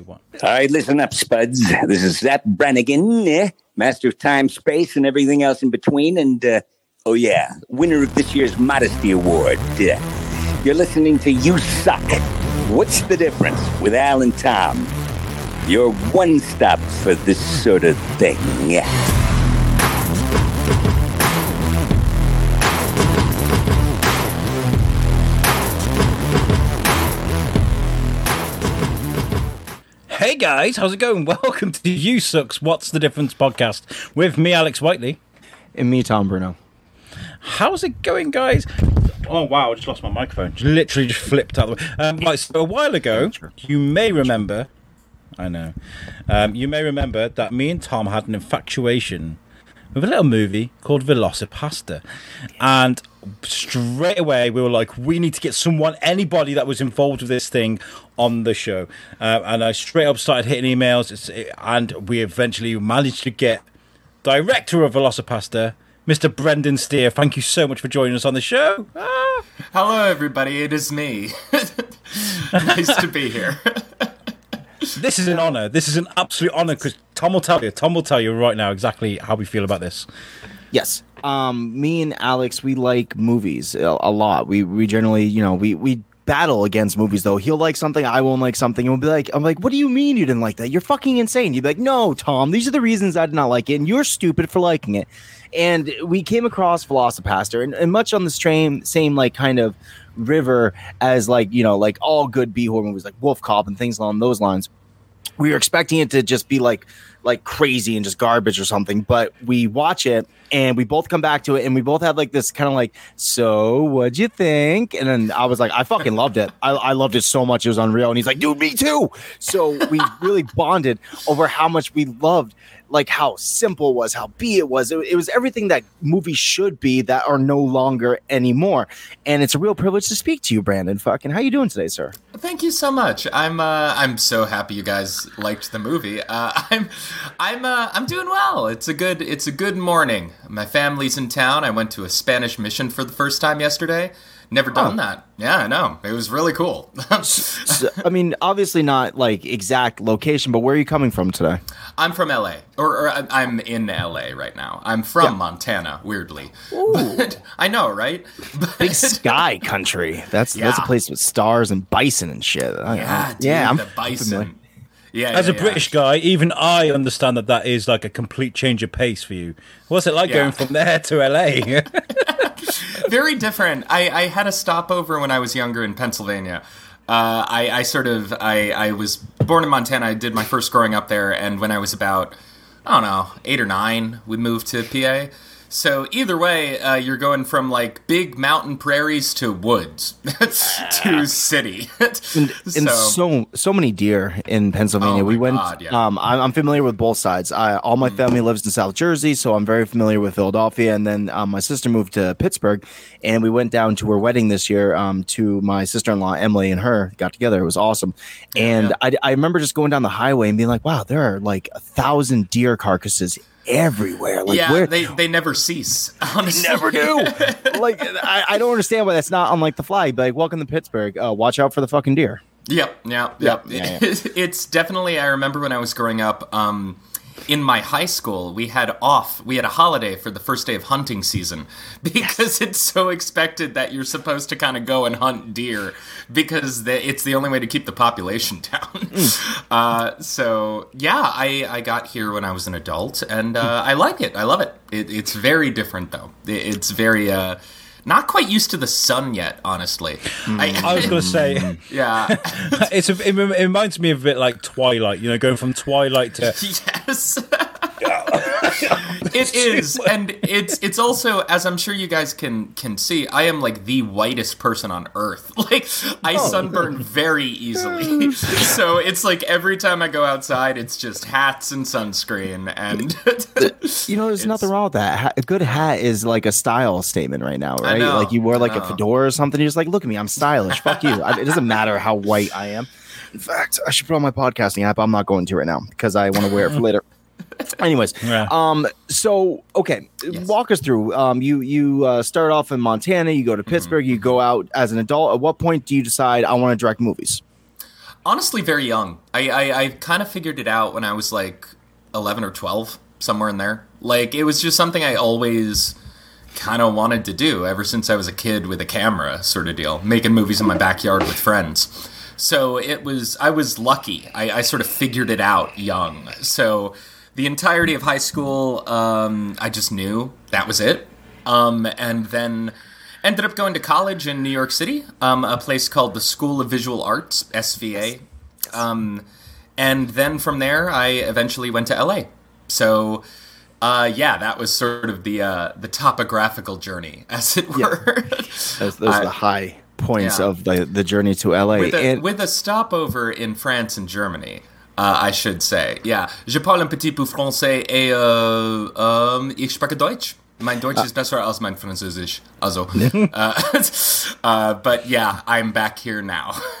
one. All right, listen up, Spuds. This is Zapp Brannigan, eh? master of time, space, and everything else in between. And, uh, oh, yeah, winner of this year's Modesty Award. Uh, you're listening to You Suck. What's the difference with Al and Tom? Your one stop for this sort of thing. Guys, how's it going? Welcome to You Sucks What's the Difference podcast with me, Alex Whiteley. And me, Tom Bruno. How's it going, guys? Oh wow, I just lost my microphone. Just literally just flipped out the way. Um, right, so a while ago, you may remember. I know. Um, you may remember that me and Tom had an infatuation with a little movie called VelociPastor, and straight away we were like, we need to get someone, anybody that was involved with this thing, on the show. Uh, and I straight up started hitting emails, and we eventually managed to get director of VelociPastor. Mr. Brendan Steere, thank you so much for joining us on the show. Ah. Hello, everybody. It is me. nice to be here. This is an honor. This is an absolute honor because Tom will tell you. Tom will tell you right now exactly how we feel about this. Yes. Um, me and Alex, we like movies a, a lot. We we generally, you know, we we battle against movies though. He'll like something, I won't like something, and we'll be like, I'm like, what do you mean you didn't like that? You're fucking insane. You'd be like, no, Tom, these are the reasons I did not like it, and you're stupid for liking it. And we came across VelociPastor, and, and much on the same same like kind of river as like you know like all good B horror movies like Wolf Cop and things along those lines. We were expecting it to just be like like crazy and just garbage or something, but we watch it and we both come back to it and we both had like this kind of like, so what'd you think? And then I was like, I fucking loved it. I, I loved it so much. It was unreal. And he's like, dude, me too. So we really bonded over how much we loved like how simple it was, how B it was. It, it was everything that movies should be that are no longer anymore. And it's a real privilege to speak to you, Brandon. Fucking, how you doing today, sir? Thank you so much. I'm uh, I'm so happy you guys liked the movie. Uh, I'm I'm uh, I'm doing well. It's a good it's a good morning. My family's in town. I went to a Spanish mission for the first time yesterday. Never done that. Yeah, I know. It was really cool. So, I mean, obviously not like exact location, but where are you coming from today? I'm from LA, or, or I- I'm in LA right now. I'm from Yeah. Montana, weirdly. I know, right? But, Big sky country. That's that's a place with stars and bison and shit. Yeah, I- dude, yeah. I'm the familiar. Yeah, As yeah, a yeah. British guy, even I understand that that is like a complete change of pace for you. What's it like Yeah. going from there to LA? very different. I, I had a stopover when I was younger in Pennsylvania. Uh, I, I sort of I, I was born in Montana. I did my first growing up there, and when I was about I don't know eight or nine, we moved to PA. So either way, uh, you're going from like big mountain prairies to woods to city. and so so many deer in Pennsylvania. Oh we went. God, yeah. Um, I'm, I'm familiar with both sides. I, all my family lives in South Jersey, so I'm very familiar with Philadelphia. And then um, my sister moved to Pittsburgh, and we went down to her wedding this year. Um, to my sister-in-law Emily and her got together. It was awesome. And yeah. I, I remember just going down the highway and being like, "Wow, there are like a thousand deer carcasses." Everywhere, like yeah, where they they never cease. Honestly, never do. like I, I don't understand why that's not on like the flag. Like, welcome to Pittsburgh. Uh, watch out for the fucking deer. Yep, yep, yep. yeah, it's definitely. I remember when I was growing up. Um, in my high school, we had off. We had a holiday for the first day of hunting season because it's so expected that you're supposed to kind of go and hunt deer because the, it's the only way to keep the population down. Uh, so yeah, I I got here when I was an adult, and uh, I like it. I love it. it. It's very different though. It, it's very. Uh, not quite used to the sun yet, honestly. Hmm. I was going to hmm. say, yeah. it's a, it, it reminds me of a bit like Twilight. You know, going from Twilight to Yes. it is, and it's it's also as I'm sure you guys can can see. I am like the whitest person on earth. Like I oh. sunburn very easily, so it's like every time I go outside, it's just hats and sunscreen, and You know, there's nothing wrong with that. A good hat is like a style statement right now, right? know, like you wear like a fedora or something. You're just like, look at me, I'm stylish. Fuck you. I, it doesn't matter how white I am. In fact, I should put on my podcasting app. I'm not going to right now because I want to wear it for later. Anyways, Yeah. um, so okay, Yes. walk us through. Um, you you uh, start off in Montana, you go to Pittsburgh, you go out as an adult. At what point do you decide I want to direct movies? Honestly, very young. I, I, I kind of figured it out when I was like 11 or 12, somewhere in there. Like, it was just something I always kind of wanted to do ever since I was a kid with a camera, sort of deal, making movies in my backyard with friends. So it was, I was lucky. I, I sort of figured it out young. So the entirety of high school, um, I just knew that was it. Um, and then ended up going to college in New York City, um, a place called the School of Visual Arts, SVA. Um, and then from there, I eventually went to LA. So, uh, yeah, that was sort of the uh, the topographical journey, as it were. Those, those are the high points yeah. of the, the journey to LA. with, a, and with a stopover in France and Germany. Uh, I should say, yeah. Je parle un petit peu français et uh, um, ich spreche Deutsch. Mein Deutsch ist besser als mein Französisch. Also, uh, uh, but yeah, I'm back here now.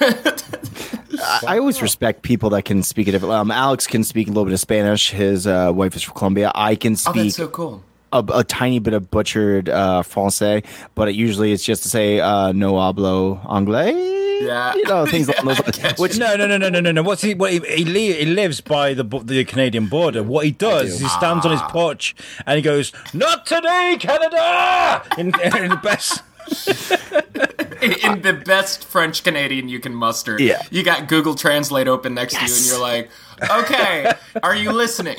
I, always respect people that can speak a different. Um, Alex can speak a little bit of Spanish. His uh, wife is from Colombia. I can oh, speak that's so cool. a, a tiny bit of butchered uh, Francais, but it usually it's just to say uh, "no hablo anglais." Yeah. you know things along those Which No, no, no, no, no, no, no. What's he? What he, he, he lives by the the Canadian border. What he does is he stands on his ah. porch and he goes, "Not today, Canada!" In, in the best. in the best French Canadian you can muster. Yeah. You got Google Translate open next to you, and you're like, okay, are you listening?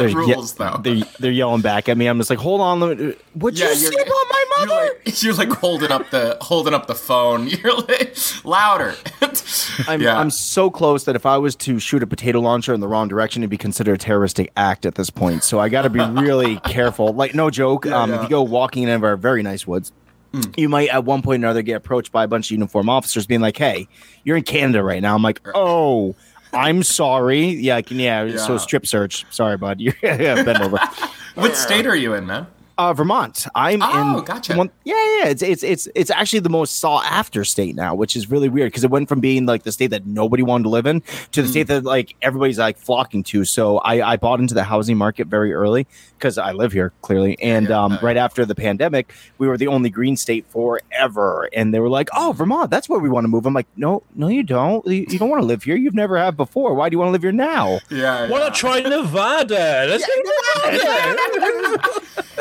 That they're, ye- rules, though. they're they're yelling back at me. I'm just like, "Hold on, let me, would you say about my you're mother?" like, you're like holding up the holding up the phone. You're like louder. I'm, yeah. I'm so close that if I was to shoot a potato launcher in the wrong direction, it'd be considered a terroristic act at this point. So I got to be really careful. Like, no joke. um, yeah. If you go walking in our very nice woods, you might at one point or another get approached by a bunch of uniform officers being like, hey, you're in Canada right now. I'm like, oh, I'm sorry. Yeah, can, yeah, So strip search. Sorry, bud. You're yeah, bend over. what state are you in, man? Uh, Vermont. I'm Oh, in. gotcha. One, yeah, yeah. It's it's it's it's actually the most sought after state now, which is really weird because it went from being like the state that nobody wanted to live in to the Hmm. state that like everybody's like flocking to. So I I bought into the housing market very early because I live here clearly, and yeah. um, Oh, right after the pandemic, we were the only green state forever, and they were like, "Oh, Vermont, that's where we want to move." I'm like, "No, no, you don't. You, you don't want to live here. You've never have before. Why do you want to live here now?" Yeah, Why not try Nevada? Let's go Nevada.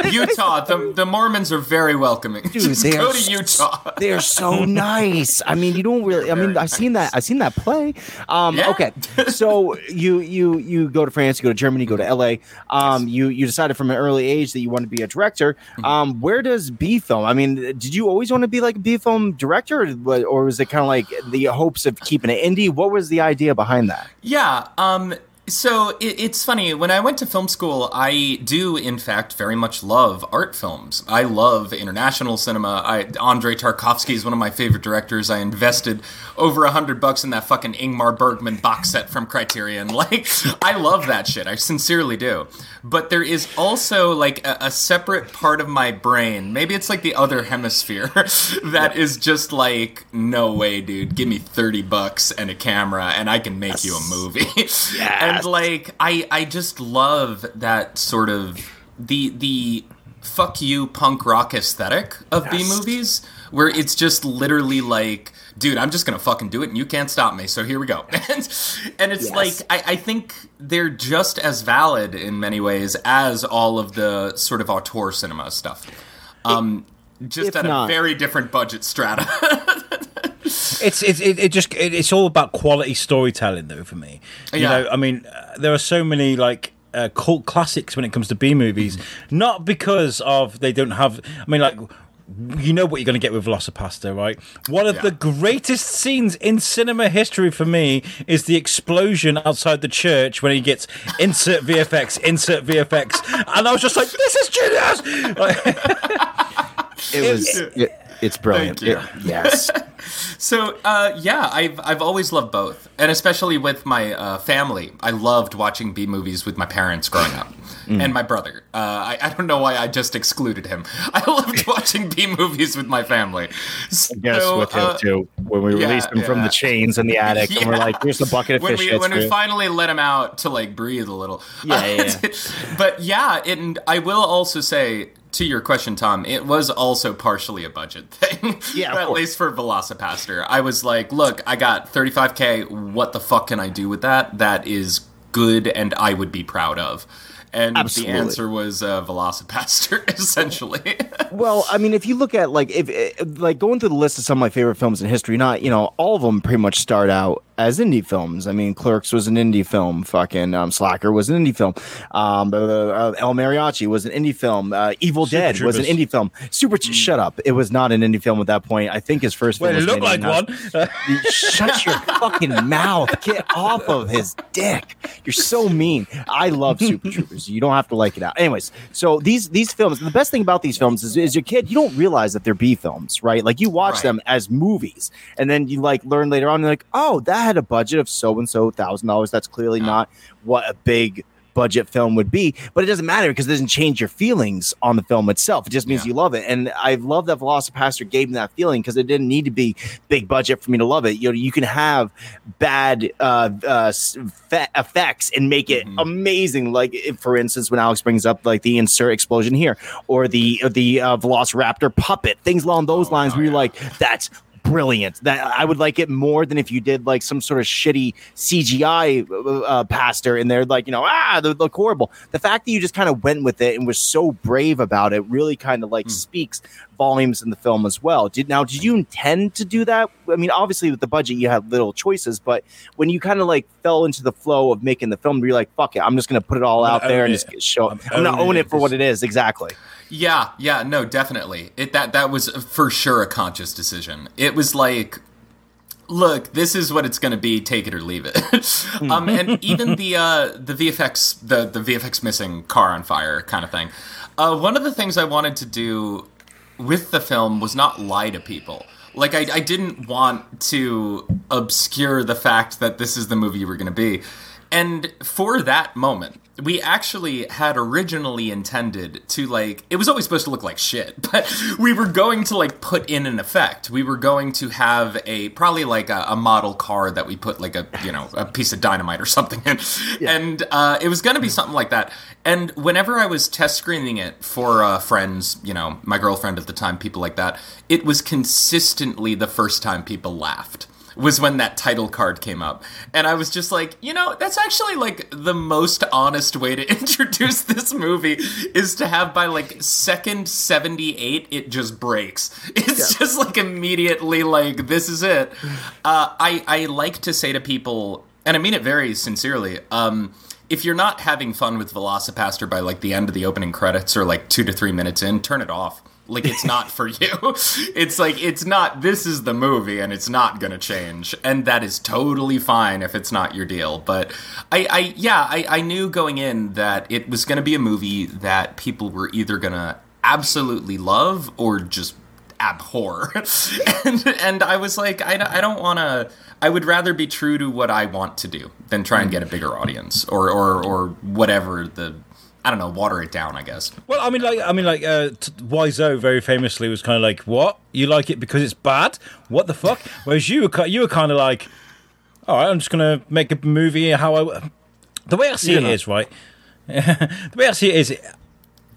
Utah. The, the Mormons are very welcoming. Just they go are to Utah. They're so nice. I mean, you don't really. I mean, I've seen that. I've seen that play. Um, Yeah. Okay, so you you you go to France, you go to Germany, you go to LA. Um, you you decided from an early age that you want to be a director. Mm-hmm. Um, where does B film? I mean, did you always want to be like a B film director, or, or was it kind of like the hopes of keeping it indie? What was the idea behind that? Yeah. Um. So it, it's funny when I went to film school. I do, in fact, very much love art films. I love international cinema. I Andrei Tarkovsky is one of my favorite directors. I invested over a hundred bucks in that fucking Ingmar Bergman box set from Criterion. Like, I love that shit. I sincerely do. But there is also like a, a separate part of my brain. Maybe it's like the other hemisphere that is just like, no way, dude. Give me thirty bucks and a camera, and I can make you a movie. and like, I I just love that sort of the the fuck you punk rock aesthetic of B movies, where it's just literally like. Dude, I'm just gonna fucking do it, and you can't stop me. So here we go. and, and it's like I, I think they're just as valid in many ways as all of the sort of auteur cinema stuff. Um, just at not- a very different budget strata. It's it's it, it just it, it's all about quality storytelling though for me. You Yeah. know, I mean, uh, there are so many like uh, cult classics when it comes to B movies, not because of they don't have. I mean, like. You know what you're going to get with VelociPastor, right? One of Yeah. the greatest scenes in cinema history for me is the explosion outside the church when he gets insert VFX, insert VFX, and I was just like, "This is genius!" Like, It was. It, it's brilliant. It- yes. So uh, yeah, I've I've always loved both, and especially with my uh, family. I loved watching B movies with my parents growing up, Mm. and my brother. Uh, I, I don't know why I just excluded him. I loved watching B movies with my family. So, Yes, with him uh, too. When we yeah, released him from the chains in the attic, and we're like, "Here's the bucket of when fish." we when we you." finally let him out to like breathe a little. Yeah, yeah, but yeah, and I will also say to your question, Tom, it was also partially a budget thing. Yeah, at course. least for VelociPastor. I was like, look, I got 35k. What the fuck can I do with that? That is good, and I would be proud of. And Absolutely. the answer was uh, VelociPastor, essentially. Well, I mean, if you look at like if eh, like going through the list of some of my favorite films in history, not you know all of them pretty much start out as indie films. I mean, Clerks was an indie film. Fucking um, Slacker was an indie film. Um, uh, El Mariachi was an indie film. Uh, Evil Super Dead was an indie film. Super. Shut up! It was not an indie film at that point. I think his first film. Well, it looked like one. Shut your fucking mouth. Get off of his dick. You're so mean. I love Super Troopers. You don't have to like it out. Anyways, so these these films, the best thing about these films is as your kid, you don't realize that they're B films, right? Like you watch Right. them as movies, and then you like learn later on, you're like, oh, that had a budget of so and so thousand dollars. That's clearly not what a big budget film would be, but it doesn't matter because it doesn't change your feelings on the film itself. It just means Yeah. you love it. And I love that VelociPastor gave me that feeling because it didn't need to be big budget for me to love it. You know, you can have bad uh, uh, fe- effects and make it Mhm. amazing. Like, if, for instance, when Alex brings up like the insert explosion here or the the uh, Velociraptor puppet, things along those Oh, lines, oh, where you're like, that's brilliant. That I would like it more than if you did like some sort of shitty CGI uh, uh, pastor in there, like you know, ah, they look horrible. The fact that you just kind of went with it and was so brave about it really kind of like speaks volumes in the film as well. Did now did you intend to do that? I mean, obviously with the budget you had little choices, but when you kind of like fell into the flow of making the film, you're like, fuck it, I'm just gonna put it all out there and it. just show. I'm I'm, gonna own it. it for what it is. Exactly. Yeah, yeah, no, definitely. It that that was for sure a conscious decision. It was like look, this is what it's going to be, take it or leave it. um and even the uh the VFX the the VFX missing car on fire kind of thing. Uh one of the things I wanted to do with the film was not lie to people. Like I, I didn't want to obscure the fact that this is the movie you were going to be. And for that moment, we actually had originally intended to like it was always supposed to look like shit, but we were going to like put in an effect. We were going to have a probably like a, a model car that we put like a you know a piece of dynamite or something in, and uh, it was going to be something like that. And whenever I was test screening it for uh, friends, you know, my girlfriend at the time, people like that, it was consistently the first time people laughed was when that title card came up. And I was just like, you know, that's actually like the most honest way to introduce this movie is to have by like second 78 it just breaks. It's just like immediately like this is it. Uh, I I like to say to people and I mean it very sincerely. Um if you're not having fun with VelociPastor by like the end of the opening credits or like 2 to 3 minutes in, turn it off. Like it's not for you. It's like it's not this is the movie and it's not gonna change. And that is totally fine if it's not your deal. But I, I yeah, I, I knew going in that it was gonna be a movie that people were either gonna absolutely love or just abhor. and and I was like, I, I don't wanna I would rather be true to what I want to do than try and get a bigger audience or or, or whatever the I don't know, water it down, I guess. Well, I mean, like, I mean, like, uh, t- Wiseau very famously was kind of like, "What? You like it because it's bad? What the fuck?" Whereas you were, you were kind of like, "All right, I'm just gonna make a movie how I." w-" The way I see You're it not. is right. the way I see it is,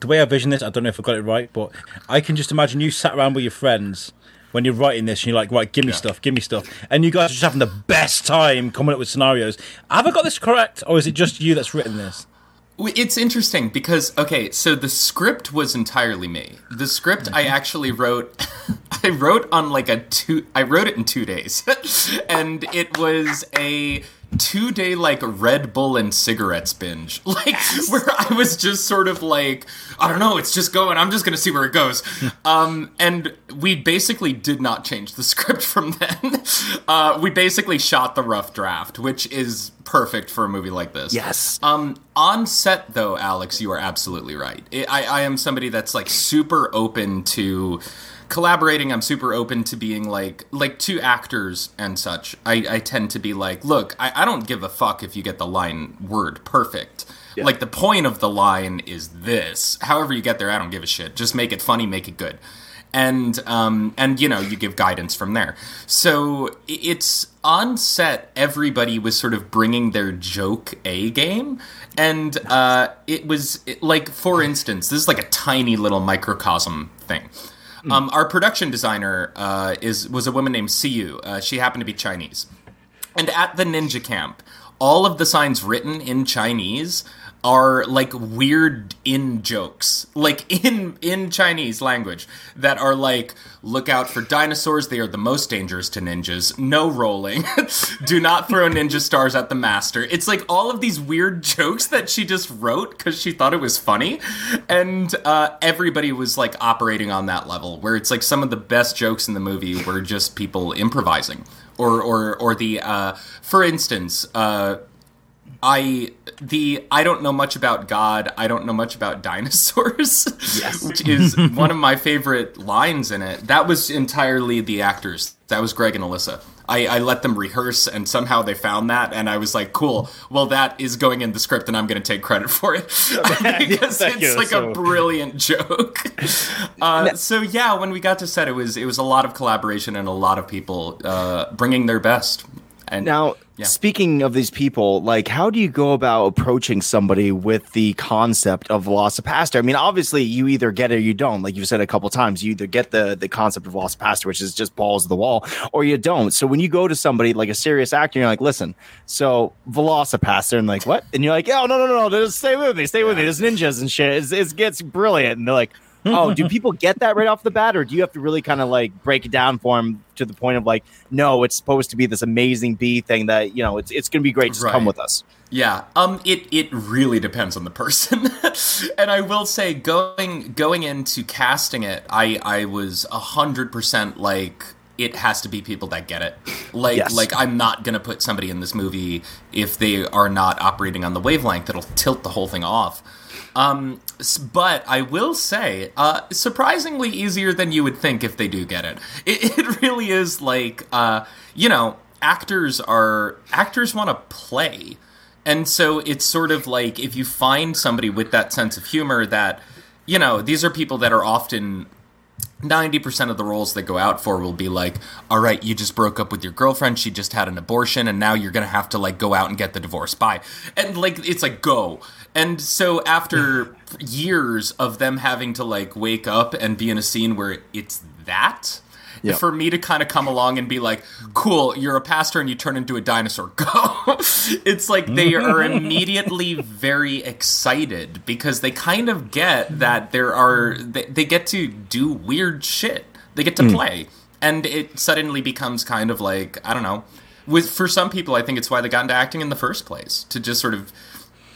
the way I vision this. I don't know if I got it right, but I can just imagine you sat around with your friends. When you're writing this, and you're like, right, give me Yeah. stuff, give me stuff, and you guys are just having the best time coming up with scenarios. Have I got this correct, or is it just you that's written this? It's interesting because okay, so the script was entirely me. The script I mm-hmm. actually wrote I wrote on like a two I wrote it in 2 days. and it was a two day like Red Bull and cigarettes binge. Like where I was just sort of like I don't know, it's just going. I'm just going to see where it goes. um and we basically did not change the script from then. uh we basically shot the rough draft, which is perfect for a movie like this. Yes. Um, on set, though, Alex, you are absolutely right. I, I, I am somebody that's like super open to collaborating. I'm super open to being like like two actors and such. I, I tend to be like, look, I, I don't give a fuck if you get the line word perfect. Like the point of the line is this. However you get there, I don't give a shit. Just make it funny, make it good. and um, and you know you give guidance from there. So it's on set. Everybody was sort of bringing their joke A game, and uh, it was it, like, for instance, this is like a tiny little microcosm thing. Um, our production designer uh, is was a woman named Siyu. Uh, she happened to be Chinese. And at the ninja camp, all of the signs written in Chinese are like weird in jokes. Like in in chinese language that are like look out for dinosaurs they are the most dangerous to ninjas no rolling do not throw ninja stars at the master. It's like all of these weird jokes that she just wrote because she thought it was funny and uh, everybody was like operating on that level where it's like some of the best jokes in the movie were just people improvising or or or the uh, for instance uh, I the I don't know much about God. I don't know much about dinosaurs. Yes. which is one of my favorite lines in it. That was entirely the actors. That was Greg and Alyssa. I, I let them rehearse, and somehow they found that, and I was like, "Cool. Well, that is going in the script, and I'm going to take credit for it because Thank it's you. like So- a brilliant joke." Uh, so yeah, when we got to set, it was it was a lot of collaboration and a lot of people uh, bringing their best. And Now, Yeah. speaking of these people, like, how do you go about approaching somebody with the concept of VelociPastor? I mean, obviously, you either get it or you don't. Like you've said a couple times, you either get the the concept of VelociPastor, which is just balls to the wall, or you don't. So when you go to somebody like a serious actor, you're like, listen, so VelociPastor, and like, what? And you're like, oh no no no, no just stay with me, stay with me. There's ninjas and shit. It's, it gets brilliant, and they're like. Oh, do people get that right off the bat, or do you have to really kind of like break it down for them to the point of like, no, it's supposed to be this amazing bee thing that you know it's it's going to be great. Just come with us. Yeah, um, it it really depends on the person, and I will say going going into casting it, I I was a hundred percent like it has to be people that get it. Like Yes. like I'm not gonna put somebody in this movie if they are not operating on the wavelength that'll tilt the whole thing off. Um, but I will say, uh, surprisingly easier than you would think if they do get it. It, it really is like, uh, you know, actors are actors want to play, and so it's sort of like if you find somebody with that sense of humor that, you know, these are people that are often 90% of the roles they go out for will be like, all right, you just broke up with your girlfriend, she just had an abortion, and now you're gonna have to like go out and get the divorce. Bye. And like, it's like, go. And so after years of them having to like wake up and be in a scene where it's that, Yeah. for me to kind of come along and be like, cool, you're a pastor and you turn into a dinosaur, go. it's like they are immediately very excited because they kind of get that there are, they, they get to do weird shit. They get to hmm. play. And it suddenly becomes kind of like, I don't know. With, for some people, I think it's why they got into acting in the first place to just sort of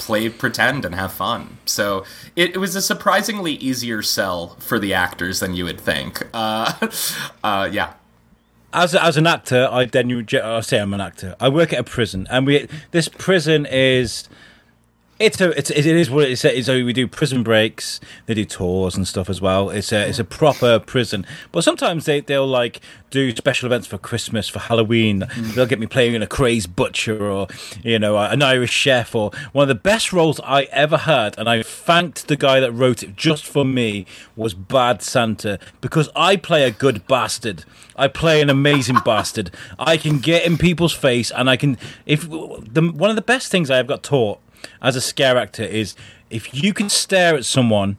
play pretend and have fun. So it, it was a surprisingly easier sell for the actors than you would think. Uh, uh, yeah. as as an actor, I then I say I'm an actor. I work at a prison, and we this prison is. It's a it's it is what it is. So we do prison breaks. They do tours and stuff as well. It's a it's a proper prison. But sometimes they they'll like do special events for Christmas, for Halloween. Mm. They'll get me playing in a crazed butcher or you know an Irish chef or one of the best roles I ever had. And I thanked the guy that wrote it just for me was Bad Santa because I play a good bastard. I play an amazing bastard. I can get in people's face and I can if the one of the best things I have got taught as a scare actor is if you can stare at someone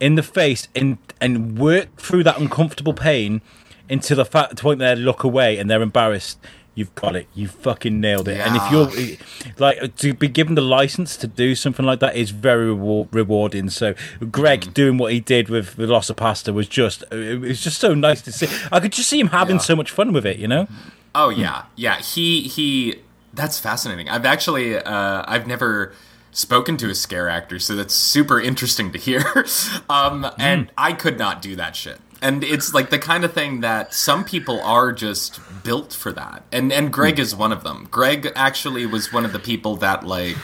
in the face and and work through that uncomfortable pain until the fact the point they look away and they're embarrassed you've got it you fucking nailed it and if you're like to be given the license to do something like that is very rewar- rewarding so greg mm. doing what he did with the VelociPastor was just it was just so nice to see i could just see him having Yeah. so much fun with it you know Oh yeah, yeah. He he. That's fascinating. I've actually uh, I've never spoken to a scare actor, so that's super interesting to hear. um, and I could not do that shit. And it's like the kind of thing that some people are just built for that. And and Greg is one of them. Greg actually was one of the people that like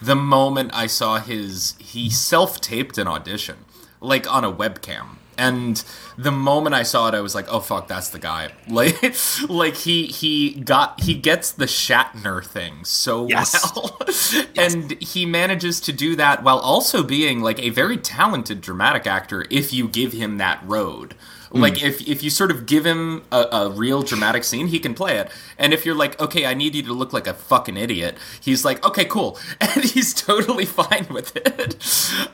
the moment I saw his he self-taped an audition like on a webcam. And the moment I saw it, I was like, "Oh fuck, that's the guy!" Like, like he he got he gets the Shatner thing so Yes. well, and he manages to do that while also being like a very talented dramatic actor if you give him that road. Like if if you sort of give him a, a real dramatic scene, he can play it. And if you're like, okay, I need you to look like a fucking idiot, he's like, okay, cool, and he's totally fine with it.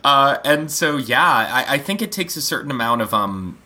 Uh, and so yeah, I, I think it takes a certain amount of um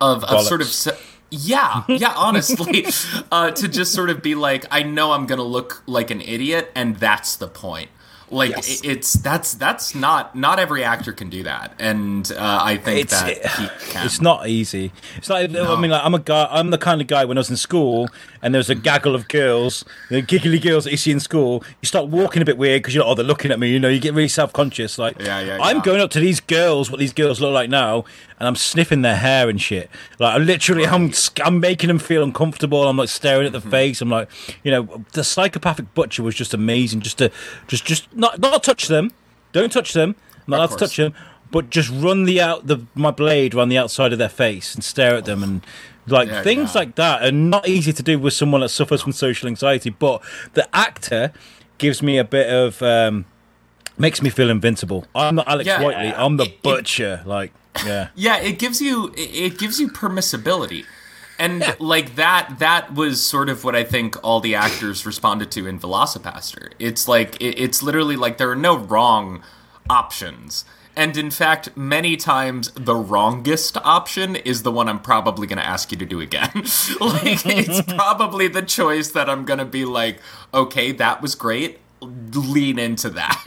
of, of sort of. Se- yeah, yeah, honestly, uh, to just sort of be like, I know I'm gonna look like an idiot, and that's the point. Like Yes. it's that's that's not not every actor can do that, and uh, I think It's- that he can. It's not easy. It's like I mean, like I'm a guy. I'm the kind of guy when I was in school and there was a gaggle of girls, the giggly girls that you see in school. You start walking a bit weird because you're like, oh, they're looking at me. You know, you get really self conscious. Like, Yeah, yeah, I'm yeah. going up to these girls, what these girls look like now, and I'm sniffing their hair and shit. Like, I literally, I'm I'm making them feel uncomfortable. I'm like staring at Mm-hmm. the face. I'm like, you know, the psychopathic butcher was just amazing. Just to, just, just not, not touch them. Don't touch them. I'm not allowed to touch them but just run the out the my blade around the outside of their face and stare at them and like Yeah, things yeah. like that are not easy to do with someone that suffers from social anxiety but the actor gives me a bit of um makes me feel invincible i'm not alex Yeah. whiteley i'm the It- it- butcher like yeah Yeah, it gives you it it gives you permissibility. And like that that was sort of what I think all the actors responded to in VelociPastor. It's like it, it's literally like there are no wrong options. And in fact, many times the wrongest option is the one I'm probably going to ask you to do again. like it's probably the choice that I'm going to be like, "Okay, that was great. Lean into that."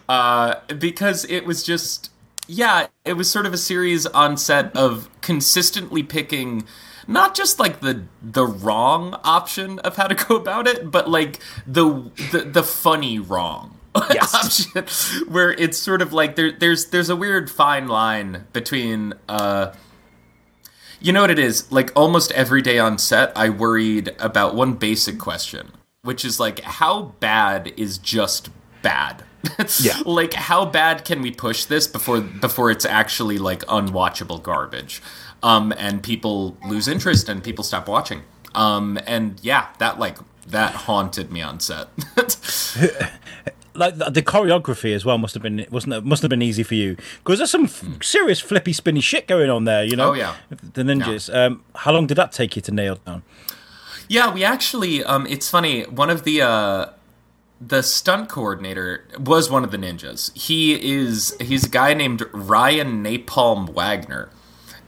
Uh because it was just yeah, it was sort of a series on set of consistently picking not just like the the wrong option of how to go about it, but like the the, the funny wrong. Yes. option where it's sort of like there there's there's a weird fine line between uh you know what it is like almost every day on set i worried about one basic question which is like how bad is just bad? Yeah. like how bad can we push this before before it's actually like unwatchable garbage? Um and people lose interest and people stop watching. Um and yeah that like that haunted me on set. Like the, the choreography as well must have been wasn't it must have been easy for you. Because there's some f- serious flippy spinny shit going on there you know? Oh, yeah. the ninjas. Um how long did that take you to nail down Yeah, we actually um it's funny, one of the uh the stunt coordinator was one of the ninjas. He is he's a guy named Ryan Napalm Wagner.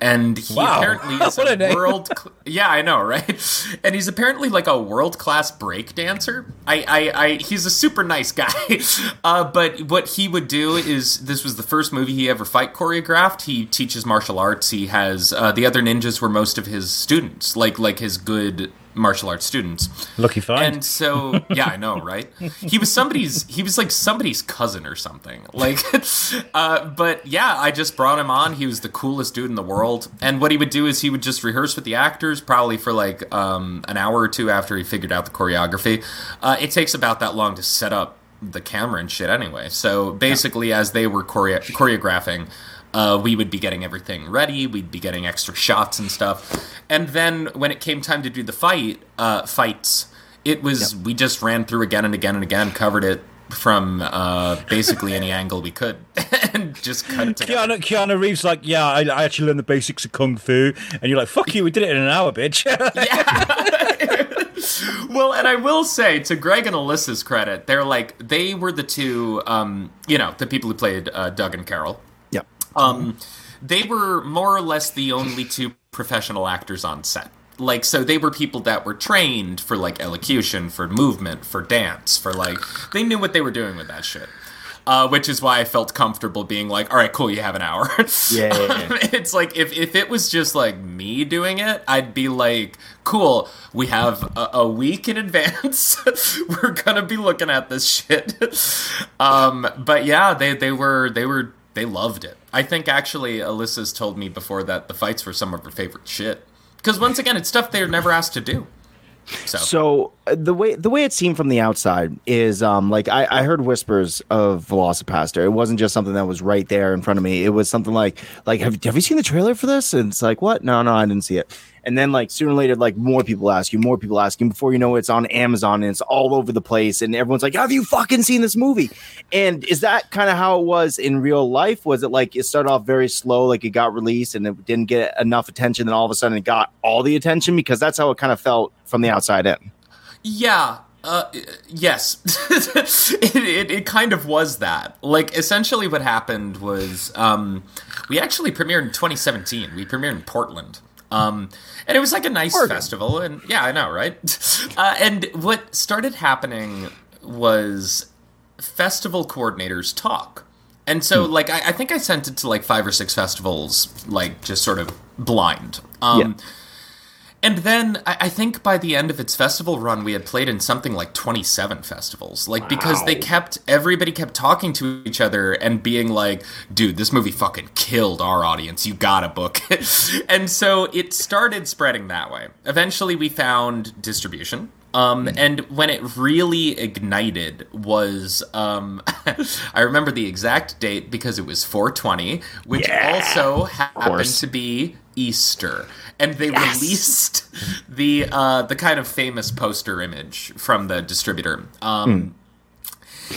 And he Wow. apparently is a a world cl- Yeah, I know, right? And he's apparently like a world-class break dancer. I I, I he's a super nice guy. Uh, but what he would do is this was the first movie he ever fight choreographed. He teaches martial arts. He has uh, the other ninjas were most of his students, like like his good martial arts students. lucky find And so, yeah, I know, right? He was somebody's. He was like somebody's cousin or something. Like, uh, but yeah, I just brought him on. He was the coolest dude in the world. And what he would do is he would just rehearse with the actors, probably for like um, an hour or two after he figured out the choreography. Uh, it takes about that long to set up the camera and shit, anyway. So basically, as they were choreo- choreographing. Uh, we would be getting everything ready. We'd be getting extra shots and stuff, and then when it came time to do the fight, uh, fights, it was we just ran through again and again and again, covered it from uh, basically any angle we could, and just cut it together. Keanu, Keanu Reeves like, yeah, I, I actually learned the basics of kung fu, and you're like, fuck you, we did it in an hour, bitch. Well, and I will say to Greg and Alyssa's credit, they're like they were the two, um, you know, the people who played uh, Doug and Carol. Um, they were more or less the only two professional actors on set. Like, so they were people that were trained for like elocution, for movement, for dance, for like they knew what they were doing with that shit. Uh, which is why I felt comfortable being like, all right, cool, you have an hour. Yeah, yeah, yeah. it's like if, if it was just like me doing it, I'd be like, cool, we have a, a week in advance. We're gonna be looking at this shit. um, but yeah, they they were they were they loved it. I think actually Alyssa's told me before that the fights were some of her favorite shit. Because once again, it's stuff they're never asked to do. So, So the way the way it seemed from the outside is um like I, I heard whispers of VelociPastor. It wasn't just something that was right there in front of me. It was something like like have have you seen the trailer for this? And it's like what? No, no, I didn't see it. And then like sooner or later, like more people ask you, more people ask you. Before you know, it, it's on Amazon and it's all over the place, and everyone's like, "Have you fucking seen this movie?" And is that kind of how it was in real life? Was it like it started off very slow, like it got released and it didn't get enough attention, then all of a sudden it got all the attention? Because that's how it kind of felt from the outside in. Yeah. Uh, yes, it, it, it kind of was that. Like, essentially, what happened was um, we actually premiered in 2017. We premiered in Portland. Um, and it was like a nice Oregon. festival. And yeah, I know, right? Uh, and what started happening was festival coordinators talk. And so, Hmm. like, I, I think I sent it to like five or six festivals, like, just sort of blind. Um, Yeah. And then I I think by the end of its festival run, we had played in something like 27 festivals. Like, because they kept, everybody kept talking to each other and being like, dude, this movie fucking killed our audience. You gotta book it. and so it started spreading that way. Eventually, we found distribution. Um, and when it really ignited was, um, I remember the exact date because it was 420, which also happened to be Easter, and they released the uh, the kind of famous poster image from the distributor. Um,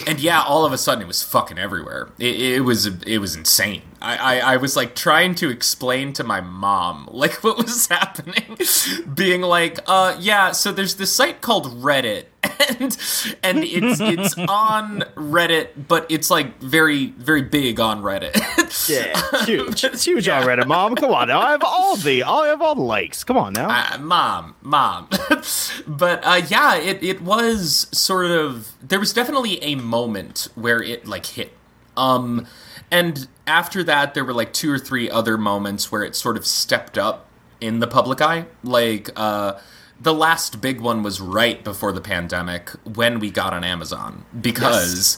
And yeah, all of a sudden it was fucking everywhere. It, it was it was insane. I, I, I was like trying to explain to my mom like what was happening, being like, uh, yeah. So there's this site called Reddit, and and it's it's on Reddit, but it's like very very big on Reddit. Yeah, it's huge. It's huge on Reddit, mom. Come on now. I have all the I have all the likes. Come on now. Uh, mom, mom. but uh, yeah, it, it was sort of. There was definitely a moment where it like hit. Um, and after that, there were like two or three other moments where it sort of stepped up in the public eye. Like uh, the last big one was right before the pandemic when we got on Amazon because.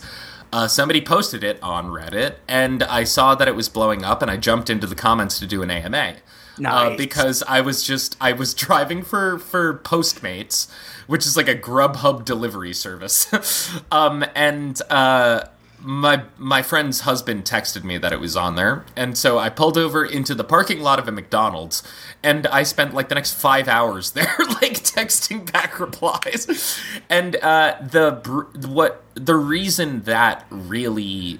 Uh, somebody posted it on Reddit, and I saw that it was blowing up, and I jumped into the comments to do an AMA. Uh, because I was just I was driving for for Postmates, which is like a Grubhub delivery service, um, and uh, my my friend's husband texted me that it was on there, and so I pulled over into the parking lot of a McDonald's, and I spent like the next five hours there, like texting back replies, and uh, the br- what the reason that really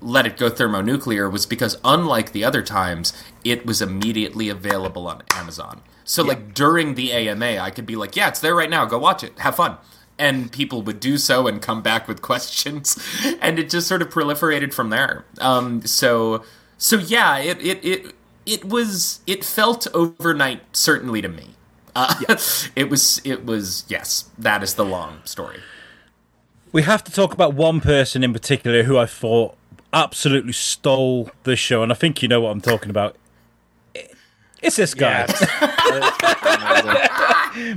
let it go thermonuclear was because unlike the other times it was immediately available on amazon. So like during the ama i could be like yeah it's there right now. Go watch it. Have fun and people would do so and come back with questions and it just sort of proliferated from there. Um, so so yeah it, it it it was it felt overnight certainly to me. Uh, it was it was yes that is the long story. We have to talk about one person in particular who I thought absolutely stole the show, and I think you know what I'm talking about. It's this guy,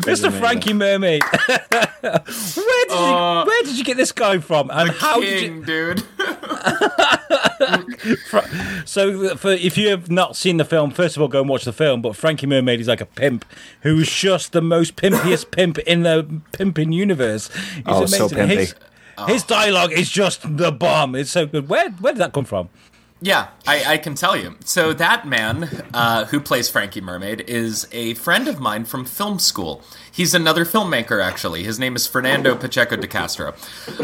Mr. Frankie Mermaid. where, did you, uh, where did you get this guy from, and how did you? King, dude So, for if you have not seen the film, first of all, go and watch the film. But Frankie Mermaid is like a pimp who's just the most pimpiest pimp in the pimping universe. He's Oh, so pimpy. His, his dialogue is just the bomb. It's so good. Where where did that come from? Yeah, I, I can tell you. So that man uh, who plays Frankie Mermaid is a friend of mine from film school. He's another filmmaker, actually. His name is Fernando Pacheco de Castro,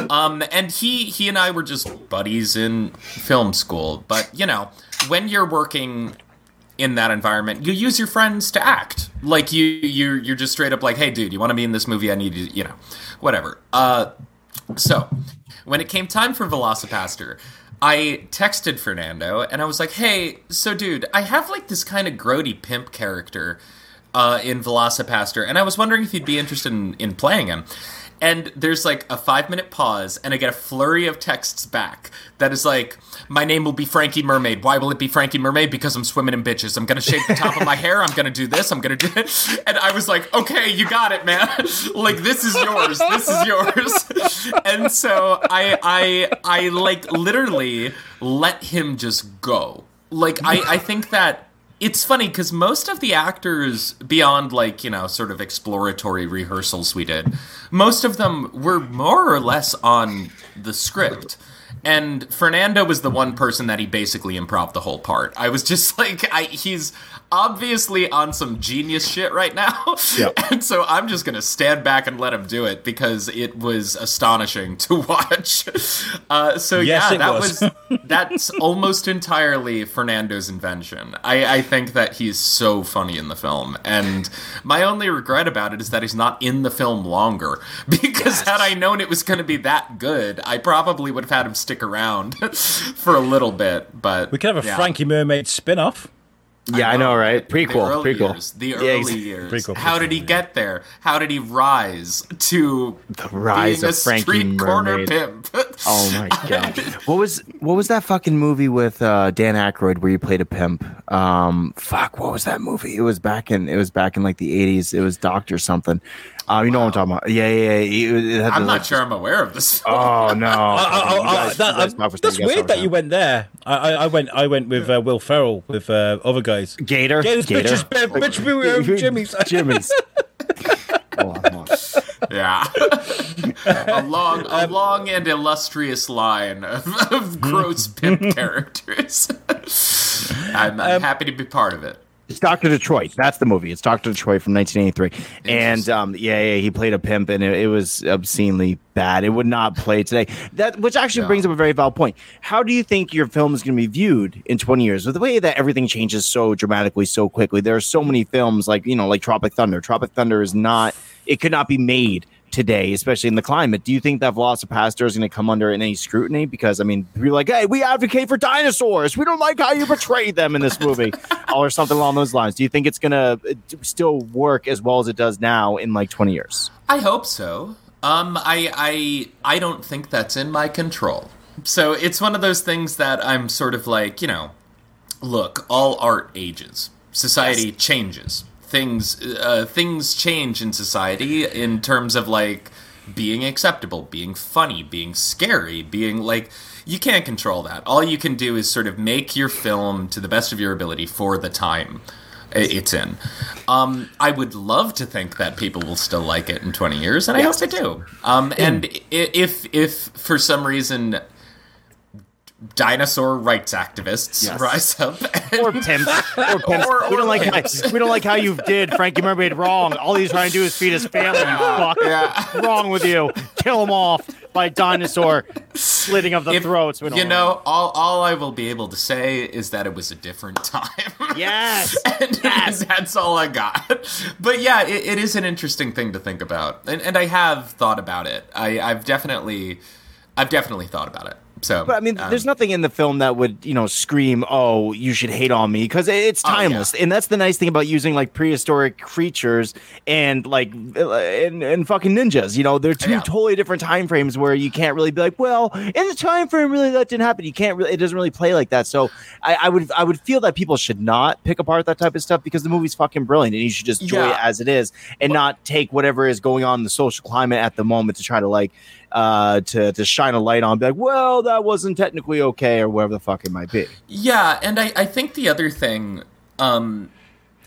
um, and he he and I were just buddies in film school. But you know, when you're working in that environment, you use your friends to act. Like you you you're just straight up like, hey, dude, you want to be in this movie? I need you, you know, whatever. Uh, so, when it came time for VelociPastor, I texted Fernando and I was like, "Hey, so dude, I have like this kind of grody pimp character uh, in VelociPastor, and I was wondering if you'd be interested in, in playing him." And there's like a five minute pause, and I get a flurry of texts back that is like, My name will be Frankie Mermaid. Why will it be Frankie Mermaid? Because I'm swimming in bitches. I'm gonna shave the top of my hair. I'm gonna do this. I'm gonna do it. And I was like, Okay, you got it, man. like this is yours. This is yours. and so I I I like literally let him just go. Like I I think that it's funny because most of the actors, beyond like, you know, sort of exploratory rehearsals we did, most of them were more or less on the script. And Fernando was the one person that he basically improv the whole part. I was just like, I, he's obviously on some genius shit right now. Yep. And so I'm just going to stand back and let him do it because it was astonishing to watch. Uh, so Yes, yeah, that was. was that's almost entirely Fernando's invention. I, I think that he's so funny in the film, and my only regret about it is that he's not in the film longer. Because had I known it was going to be that good, I probably would have had him stick around for a little bit. But We could have a yeah. Frankie Mermaid spin off. Yeah, I know, right? Prequel, early prequel. years, the Yeah, early years. Prequel, How did he get there? How did he rise to The rise being of a Frankie street corner pimp? Oh my god! what was what was that fucking movie with uh, Dan Aykroyd where you played a pimp? Um, fuck, what was that movie? It was back in it was back in like the eighties. It was Doctor something. Um, you know what I'm talking about? Yeah, yeah. yeah. It, it I'm not like, sure I'm aware of this. Oh no! Oh, oh, You oh, guys- that- you guys um, talk for that's weird that you went there. I, I, I went. I went with uh, Will Ferrell with uh, other guys. Gator. Gators, Gator. bitches, bitch, bitch, we were Jimmy's. Jimmy's. Hold on, hold on. Yeah. a long, Um, a long and illustrious line of, of gross pimp characters. I'm, I'm Um, happy to be part of it. It's Doctor Detroit. That's the movie. It's Doctor Detroit from 1983. And um, yeah, yeah, he played a pimp, and it, it was obscenely bad. It would not play today. That, which actually Yeah. brings up a very valid point. How do you think your film is going to be viewed in 20 years? With the way that everything changes so dramatically, so quickly, there are so many films like you know, like Tropic Thunder. Tropic Thunder is not. It could not be made today, especially in the climate. Do you think that VelociPastor is going to come under any scrutiny? Because I mean, we're like, hey, we advocate for dinosaurs. We don't like how you portrayed them in this movie, or something along those lines. Do you think it's going to still work as well as it does now in like twenty years? I hope so. Um, I, I, I don't think that's in my control. So it's one of those things that I'm sort of like, you know, look, all art ages. Society changes. Things, uh, things change in society in terms of like being acceptable, being funny, being scary, being like you can't control that. All you can do is sort of make your film to the best of your ability for the time it's in. Um, I would love to think that people will still like it in 20 years, and I hope they do. Um, and if if for some reason dinosaur rights activists Yes. rise up and, Or pimps, or pimps. Or- we don't like how, we don't like how you did Frankie Mermaid wrong. All he's trying to do is feed his family. You fuck. Yeah. Wrong with you? Kill him off by dinosaur slitting of the if- throats. We don't you like know, all, all I will be able to say is that it was a different time. Yes. and, and that's all I got. But yeah, it, it is an interesting thing to think about, and, and I have thought about it. I, I've definitely, I've definitely thought about it. So, But I mean, um, there's nothing in the film that would, you know, scream, "Oh, you should hate on me," because it's Oh, yeah. timeless, and that's the nice thing about using like prehistoric creatures and like uh, and, and fucking ninjas. You know, they're two Yeah. totally different time frames where you can't really be like, "Well, in the time frame, really that didn't happen." You can't really, it doesn't really play like that. So I, I would, I would feel that people should not pick apart that type of stuff because the movie's fucking brilliant, and you should just enjoy Yeah. it as it is, and not take whatever is going on in the social climate at the moment to try to like uh to to shine a light on be like well that wasn't technically okay or whatever the fuck it might be. Yeah, and I, I think the other thing, um,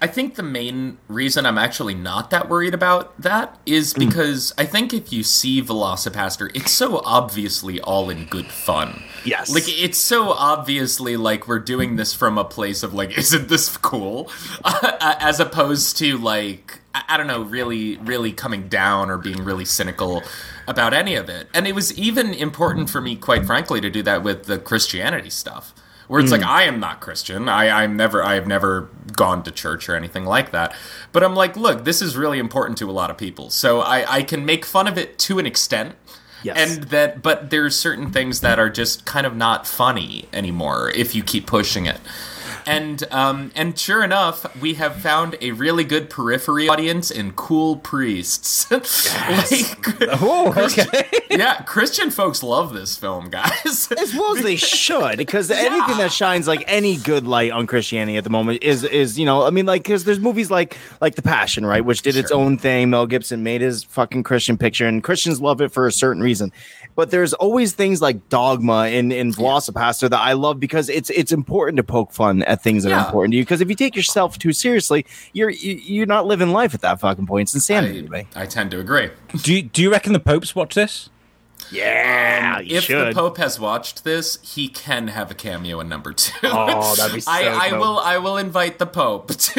I think the main reason I'm actually not that worried about that is Hmm. because I think if you see VelociPastor, it's so obviously all in good fun. Yes. Like, it's so obviously like we're doing this from a place of like, isn't this cool? As opposed to like, I I don't know, really, really coming down or being really cynical about any of it. And it was even important for me, quite frankly, to do that with the Christianity stuff where it's like hmm. I am not Christian. I, I'm never I have never gone to church or anything like that. But I'm like, look, this is really important to a lot of people. So I, I can make fun of it to an extent. Yes. And that but there's certain things that are just kind of not funny anymore if you keep pushing it. And um, and sure enough, we have found a really good periphery audience in cool priests. like, Oh, okay. yeah, Christian folks love this film, guys. as well as they should because anything that shines like any good light on christianity at the moment is is you know i mean like because there's movies like like the passion right which did its own thing mel gibson made his fucking christian picture and christians love it for a certain reason but there's always things like dogma in in VelociPastor that I love because it's it's important to poke fun at things that are important to you. Because if you take yourself too seriously, you're you, you're not living life at that fucking point. It's insanity to me. I, I tend to agree. Do you, do you reckon the Popes watch this? Yeah, you if should. the Pope has watched this, he can have a cameo in number two. Oh, that'd be so I, I will. I will invite the Pope.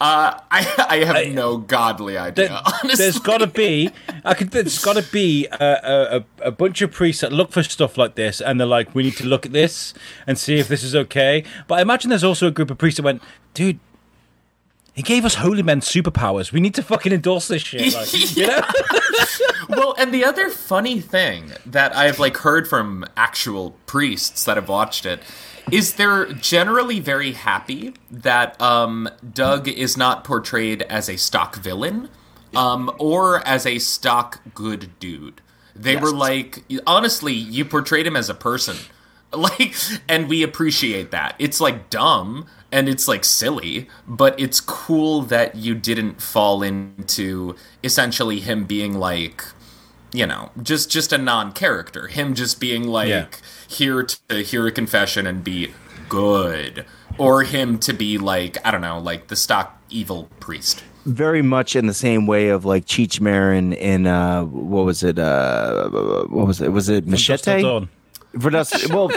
uh, I, I have no godly idea. There, honestly, there's got to be. I could. There's got to be a, a, a, a bunch of priests that look for stuff like this, and they're like, "We need to look at this and see if this is okay." But I imagine there's also a group of priests that went, "Dude, he gave us holy men superpowers. We need to fucking endorse this shit." Like, you know? well, and the other funny thing that I've like heard from actual priests that have watched it is they're generally very happy that um, Doug is not portrayed as a stock villain um, or as a stock good dude. They were like, honestly, you portrayed him as a person. Like, and we appreciate that. It's like dumb and it's like silly, but it's cool that you didn't fall into essentially him being like, you know, just just a non-character. Him just being like Yeah. here to hear a confession and be good, or him to be like I don't know, like the stock evil priest. very much in the same way of like Cheech Marin in uh what was it uh what was it was it Dusk Till Machete Dawn. For us well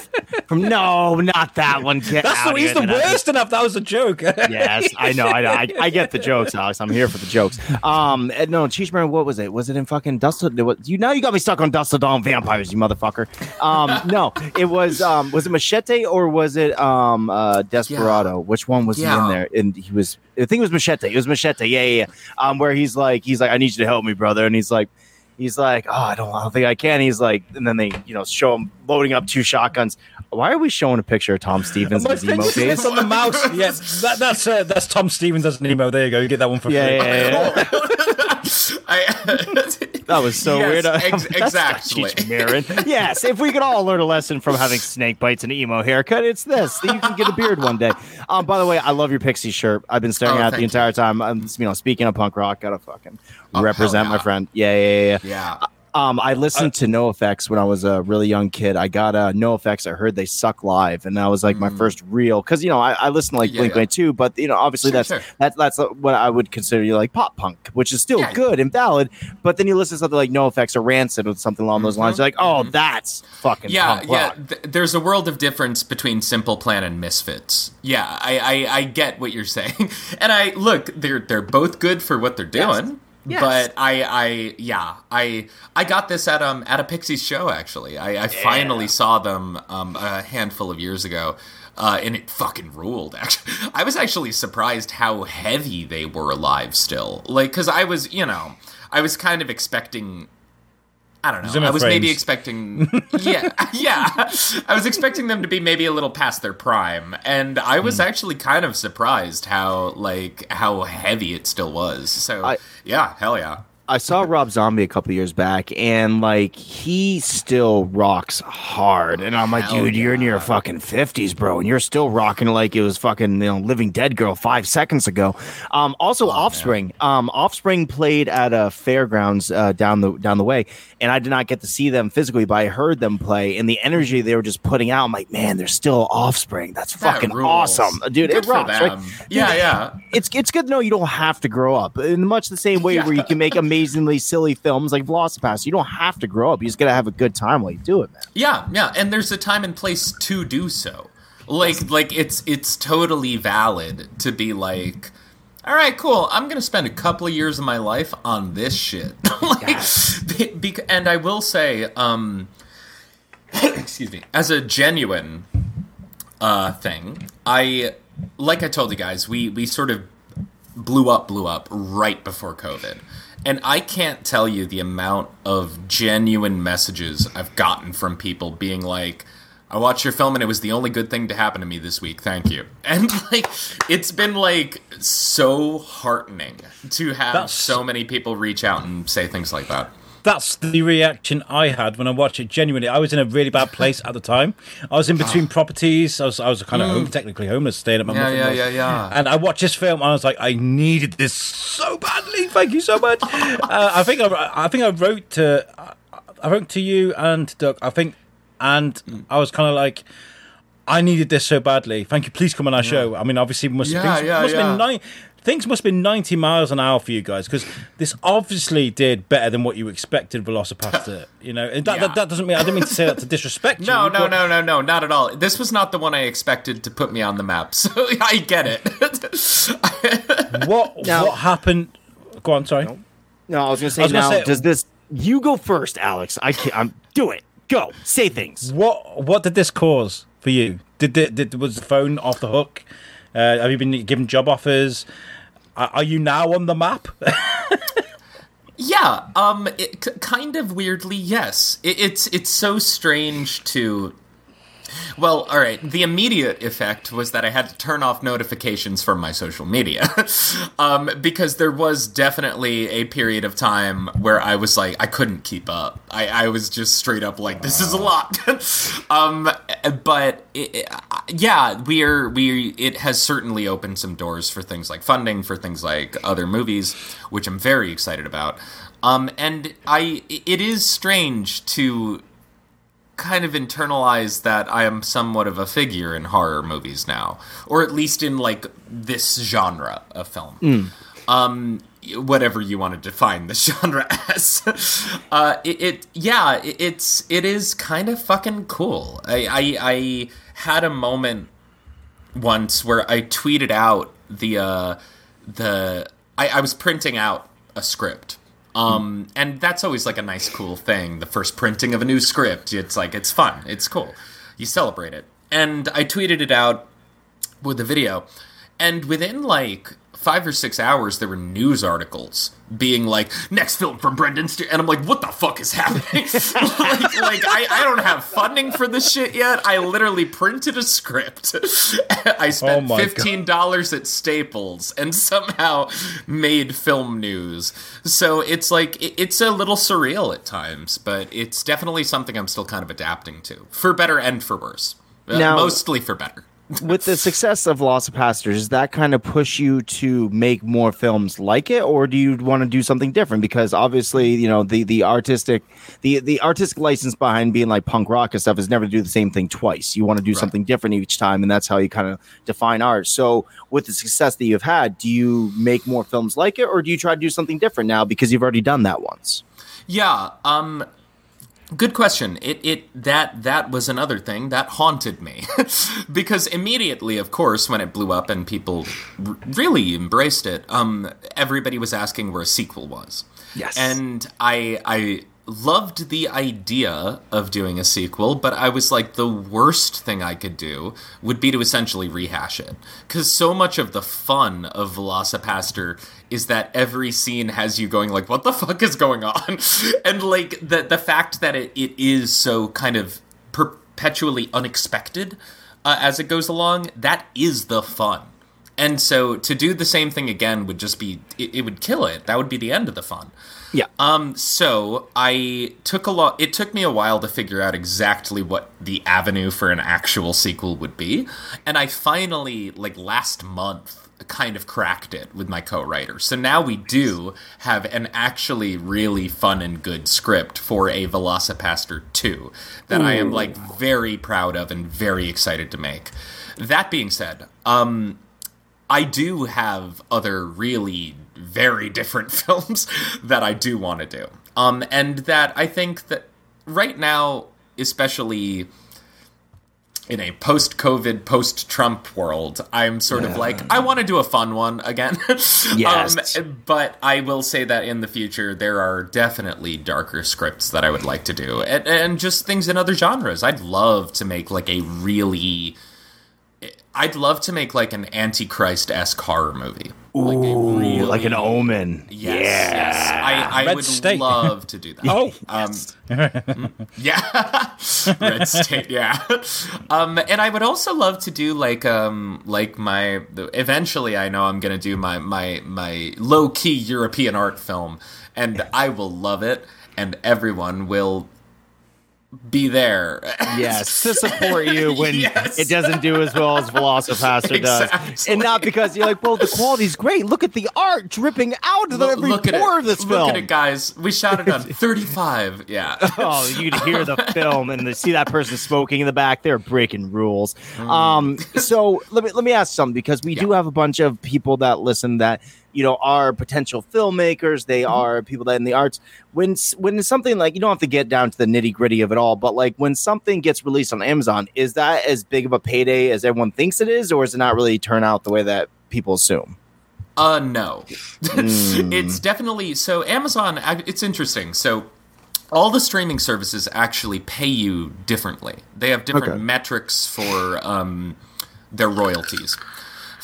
from no not that one. Get That's out the, he's the worst enough. That was a joke. yes I know I know. I, I get the jokes Alex. I'm here for the jokes. Um no Cheech Marin what was it? Was it in fucking Dust what you now you got me stuck on Dust of Dawn vampires you motherfucker. Um no it was um was it Machete or was it um uh Desperado? Which one was he in there? And he was I think it was Machete. It was Machete. Yeah yeah, yeah. um where he's like he's like I need you to help me brother. And he's like he's like, "Oh, I don't, I don't think I can." He's like, and then they, you know, show him loading up two shotguns. Why are we showing a picture of Tom Stevens My in emo face? on the mouse. Yeah, that, that's uh, that's Tom Stevens as an emo. There you go. You get that one for Yeah, free. yeah, yeah, yeah. I, That was so Yes, weird. ex- exactly. Cheech Marin. yes, if we could all learn a lesson from having snake bites and emo haircut, it's this. That you can get a beard one day. Um, by the way, I love your pixie shirt. I've been staring Oh, at it the thank you. entire time. I'm, you know, speaking of punk rock, gotta fucking Oh, represent hell my friend. Yeah, yeah, yeah. yeah. yeah. Um, I listened to NOFX when I was a really young kid. I got uh, NOFX. I heard they suck live, and that was like my first real. Because you know, I, I listen to like Mm. Yeah, Blink yeah. Two, but you know, obviously Sure, that's sure. that's that's uh, what I would consider you like pop punk, which is still Yeah. good and valid. But then you listen to something like NOFX or Rancid or something along those lines. You're like, oh, that's fucking Mm-hmm. Yeah, yeah. Th- there's a world of difference between Simple Plan and Misfits. Yeah, I, I, I get what you're saying, and I look. They're they're both good for what they're doing. Yes. But I, I, yeah, I, I got this at um at a Pixies show actually. I, I finally saw them um a handful of years ago, uh, and it fucking ruled. Actually, I was actually surprised how heavy they were alive still. Like, cause I was, you know, I was kind of expecting I don't know. Zimmer I was maybe expecting, yeah, yeah. I was expecting them to be maybe a little past their prime, and I was actually kind of surprised how like how heavy it still was. So I- yeah, hell yeah. I saw Rob Zombie a couple years back, and like he still rocks hard. And I'm like, Hell dude, you're in your fucking fifties, bro, and you're still rocking like it was fucking you know Living Dead Girl five seconds ago. Um, also, Offspring. Um, Offspring played at a fairgrounds uh, down the down the way, and I did not get to see them physically, but I heard them play, and the energy they were just putting out. I'm like, man, they're still Offspring. That's That fucking rules. awesome, dude. Good it rocks. Dude, Yeah, yeah. it's it's good to know you don't have to grow up in much the same way Yeah. where you can make amazingly silly films like VelociPastor. You don't have to grow up. You just gotta have a good time while you do it, man. Yeah, yeah, and there's a time and place to do so. Like like it's it's totally valid to be like all right, cool. I'm gonna spend a couple of years of my life on this shit. like, be, and I will say, um, excuse me, as a genuine uh, thing, I like I told you guys, we we sort of blew up, blew up right before COVID. And I can't tell you the amount of genuine messages I've gotten from people being like, I watched your film and it was the only good thing to happen to me this week. Thank you. And like, it's been like so heartening to have That's- so many people reach out and say things like that. That's the reaction I had when I watched it. Genuinely, I was in a really bad place at the time. I was in between properties. I was, I was kind of home, technically homeless, staying at my Ah. Mm. Yeah, yeah, house. yeah, yeah. And I watched this film, and I was like, I needed this so badly. Thank you so much. uh, I think I, I think I wrote to. I I think to you and Doug, I think, and I was kind of like, I needed this so badly. Thank you. Please come on our show. I mean, obviously, must, Yeah, things yeah, must have yeah. been nine, things must have been 90 miles an hour for you guys because this obviously did better than what you expected VelociPastor. you know, and that, Yeah. that, that doesn't mean I didn't mean to say that to disrespect you. No, no, no, no, no, not at all. This was not the one I expected to put me on the map, so I get it. What Now- what happened? Go on, sorry. No, I was gonna say now. say- does this? You go first, Alex. I can't. I'm do it. Go say things. What what did this cause for you? Did did, did was the phone off the hook? Uh, have you been given job offers? Are, are you now on the map? Yeah, um, it, k- kind of weirdly, yes. It, it's it's so strange to. Well, all right. The immediate effect was that I had to turn off notifications from my social media, um, because there was definitely a period of time where I was like, I couldn't keep up. I, I was just straight up like, this is a lot. um, but it, yeah, we're we. It has certainly opened some doors for things like funding for things like other movies, which I'm very excited about. Um, and I, it is strange to kind of internalize that I am somewhat of a figure in horror movies now, or at least in like this genre of film. Um, whatever you want to define the genre as. uh, it, it yeah, it, it's it is kind of fucking cool. I, I I had a moment once where I tweeted out the uh, the I, I was printing out a script. Um, and that's always like a nice, cool thing. The first printing of a new script. It's like it's fun. It's cool. You celebrate it. And I tweeted it out with the video, and within like five or six hours, there were news articles being like, "Next film from Brendan Steere," and I'm like, "What the fuck is happening?" like, like I, I don't have funding for this shit yet. I literally printed a script. I spent Oh fifteen dollars at Staples and somehow made film news. So it's like it- it's a little surreal at times, but it's definitely something I'm still kind of adapting to, for better and for worse. Uh, Now- mostly for better. With the success of Lost Pastors, does that kind of push you to make more films like it, or do you want to do something different? Because obviously, you know, the the artistic the the artistic license behind being like punk rock and stuff is never to do the same thing twice. You want to do something different each time, and that's how you kind of define art. So, with the success that you've had, do you make more films like it, or do you try to do something different now because you've already done that once? Yeah, um good question. It it that that was another thing that haunted me. because immediately, of course, when it blew up and people r- really embraced it, um everybody was asking where a sequel was. Yes. And I I loved the idea of doing a sequel, but I was like the worst thing I could do would be to essentially rehash it. Cuz so much of the fun of VelociPastor is that every scene has you going like what the fuck is going on? and like the the fact that it, it is so kind of perpetually unexpected uh, as it goes along, that is the fun. And so to do the same thing again would just be it, it would kill it. That would be the end of the fun. Yeah. Um, so I took a lot. It took me a while to figure out exactly what the avenue for an actual sequel would be, and I finally, like last month, kind of cracked it with my co-writer. So now we do have an actually really fun and good script for a VelociPastor 2 that I am like very proud of and very excited to make. That being said, um, I do have other really very different films that I do want to do. Um, and that I think that right now, especially in a post COVID, post Trump world, I'm sort of like, I want to do a fun one again. Yes. um, but I will say that in the future, there are definitely darker scripts that I would like to do. And, and just things in other genres. I'd love to make like a really. I'd love to make like an Antichrist esque horror movie. like really- like an omen. Yes, yeah. yes. I, I Red would State. love to do that. Oh, Um, yeah, Red State. Yeah, um, and I would also love to do like um, like my. Eventually, I know I'm gonna do my my my low key European art film, and I will love it, and everyone will be there. Yes, to support you when Yes. it doesn't do as well as VelociPastor does, and not because you're like, well, the quality's great. Look at the art dripping out of Look- every look at pore it. of this Look film. at it, guys. We shot it on 35. Yeah. oh, you'd hear the film and see that person smoking in the back. They're breaking rules. Mm. Um, so let me let me ask something because we do have a bunch of people that listen that you know are potential filmmakers. They Mm-hmm. are people that in the arts. When when something like you don't have to get down to the nitty gritty of it all, but like when something gets released on Amazon, is that as big of a payday as everyone thinks it is, or does it not really turn out the way that people assume? Uh, no. it's definitely so. Amazon. It's interesting. So, all the streaming services actually pay you differently. They have different Okay. metrics for um, their royalties.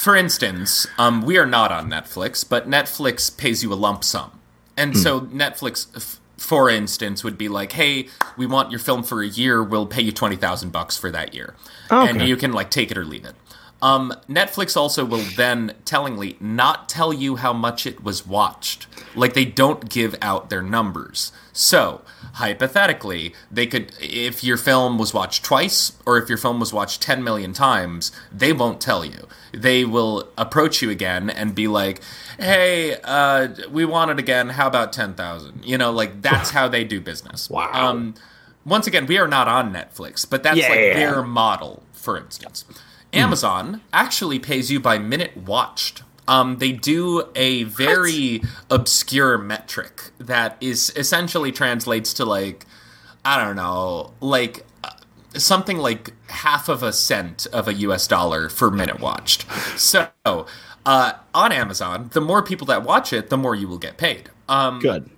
For instance, um, we are not on Netflix, but Netflix pays you a lump sum, and so Netflix. F- for instance, would be like, "Hey, we want your film for a year. We'll pay you twenty thousand bucks for that year, and Okay. you can like take it or leave it." Um, Netflix also will then tellingly not tell you how much it was watched. Like they don't give out their numbers. So, hypothetically, they could, if your film was watched twice or if your film was watched 10 million times, they won't tell you. They will approach you again and be like, hey, uh, we want it again. How about 10,000? You know, like that's how they do business. Wow. Um, once again, we are not on Netflix, but that's like Yeah. their model, for instance. Amazon actually pays you by minute watched. Um, they do a very obscure metric that is essentially translates to like, I don't know, like uh, something like half of a cent of a US dollar for minute watched. So, uh, on Amazon, the more people that watch it, the more you will get paid. Um, Good.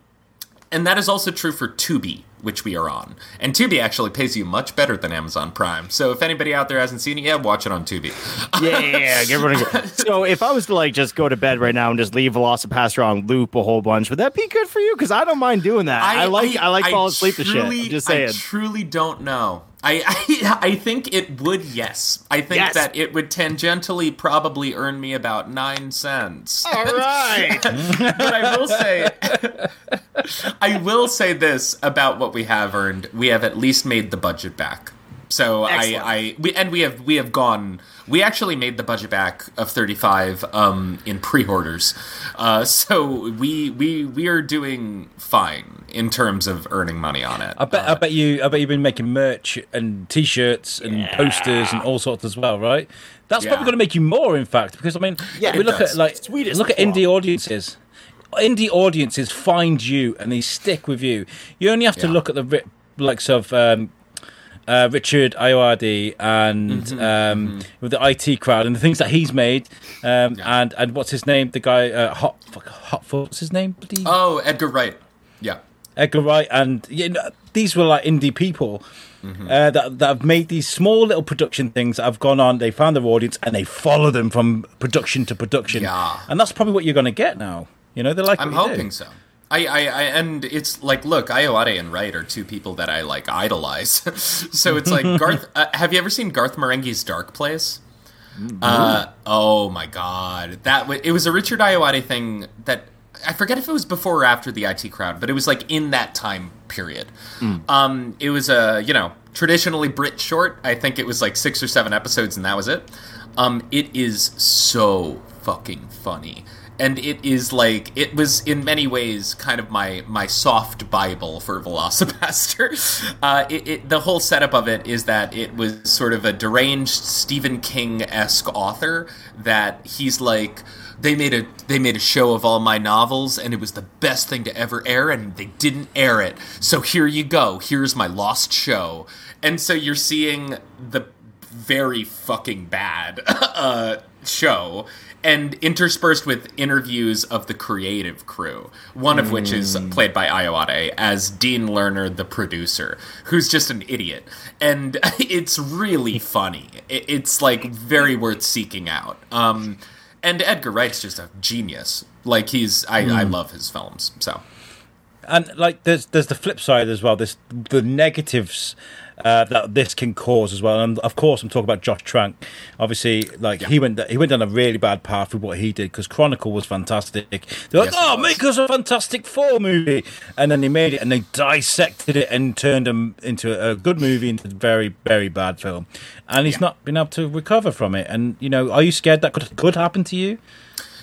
and that is also true for Tubi, which we are on. And Tubi actually pays you much better than Amazon Prime. So if anybody out there hasn't seen it yet, watch it on Tubi. Yeah, yeah, yeah. Get rid of it. So if I was to like just go to bed right now and just leave VelociPastor on loop a whole bunch, would that be good for you? Because I don't mind doing that. I, like I, like falling asleep to shit. I'm just I saying. truly don't know. I, I I think it would. Yes, I think Yes. that it would tangentially probably earn me about nine cents. All right. but I will say, I will say this about what we have earned: we have at least made the budget back. So Excellent. I, I, we, and we have, we have gone. We actually made the budget back of thirty-five um, in pre-orders. Uh, so we, we, we are doing fine in terms of earning money on it. I bet, I bet you, I bet you've been making merch and T-shirts and posters and all sorts as well, right? That's Yeah. probably going to make you more, in fact, because I mean, Yeah, we look does. at like Sweet as look at indie audiences. Indie audiences find you and they stick with you. You only have to Yeah. look at the ri- likes of um, uh, Richard Ayoade and Mm-hmm. um, with the IT crowd and the things that he's made, um, and and what's his name? The guy uh, Hot fuck, Hotfoot. What's his name? Bloody- Oh, Edgar Wright. Yeah. Edgar Wright, and you know, these were like indie people uh, that that have made these small little production things that have gone on. They found their audience and they follow them from production to production. Yeah. and that's probably what you're going to get now. You know, they're like I'm hoping do. so. I, I, I, and it's like, look, Ayoade and Wright are two people that I like idolize. so it's like Garth. Uh, have you ever seen Garth Marenghi's Dark Place? Uh, oh my god, that w- it was a Richard Ayoade thing that I forget if it was before or after the IT crowd, but it was like in that time period. Um, it was a you know traditionally Brit short. I think it was like six or seven episodes, and that was it. Um, it is so fucking funny and it is like it was in many ways kind of my my soft bible for VelociPastor uh, it, it, the whole setup of it is that it was sort of a deranged stephen king-esque author that he's like they made a they made a show of all my novels and it was the best thing to ever air and they didn't air it so here you go here's my lost show and so you're seeing the very fucking bad uh, show and interspersed with interviews of the creative crew, one of which is played by Ayoade as Dean Lerner, the producer, who's just an idiot. And it's really funny. It's like very worth seeking out. Um, and Edgar Wright's just a genius. Like he's, I, I hmm. love his films. So and like there's there's the flip side as well. This the negatives uh, that this can cause as well. And of course, I'm talking about Josh Trank. Obviously, like he went he went down a really bad path with what he did because Chronicle was fantastic. They're like, Yes, oh, make us a Fantastic Four movie, and then they made it and they dissected it and turned them into a good movie into a very very bad film. And he's not been able to recover from it. And you know, are you scared that could could happen to you?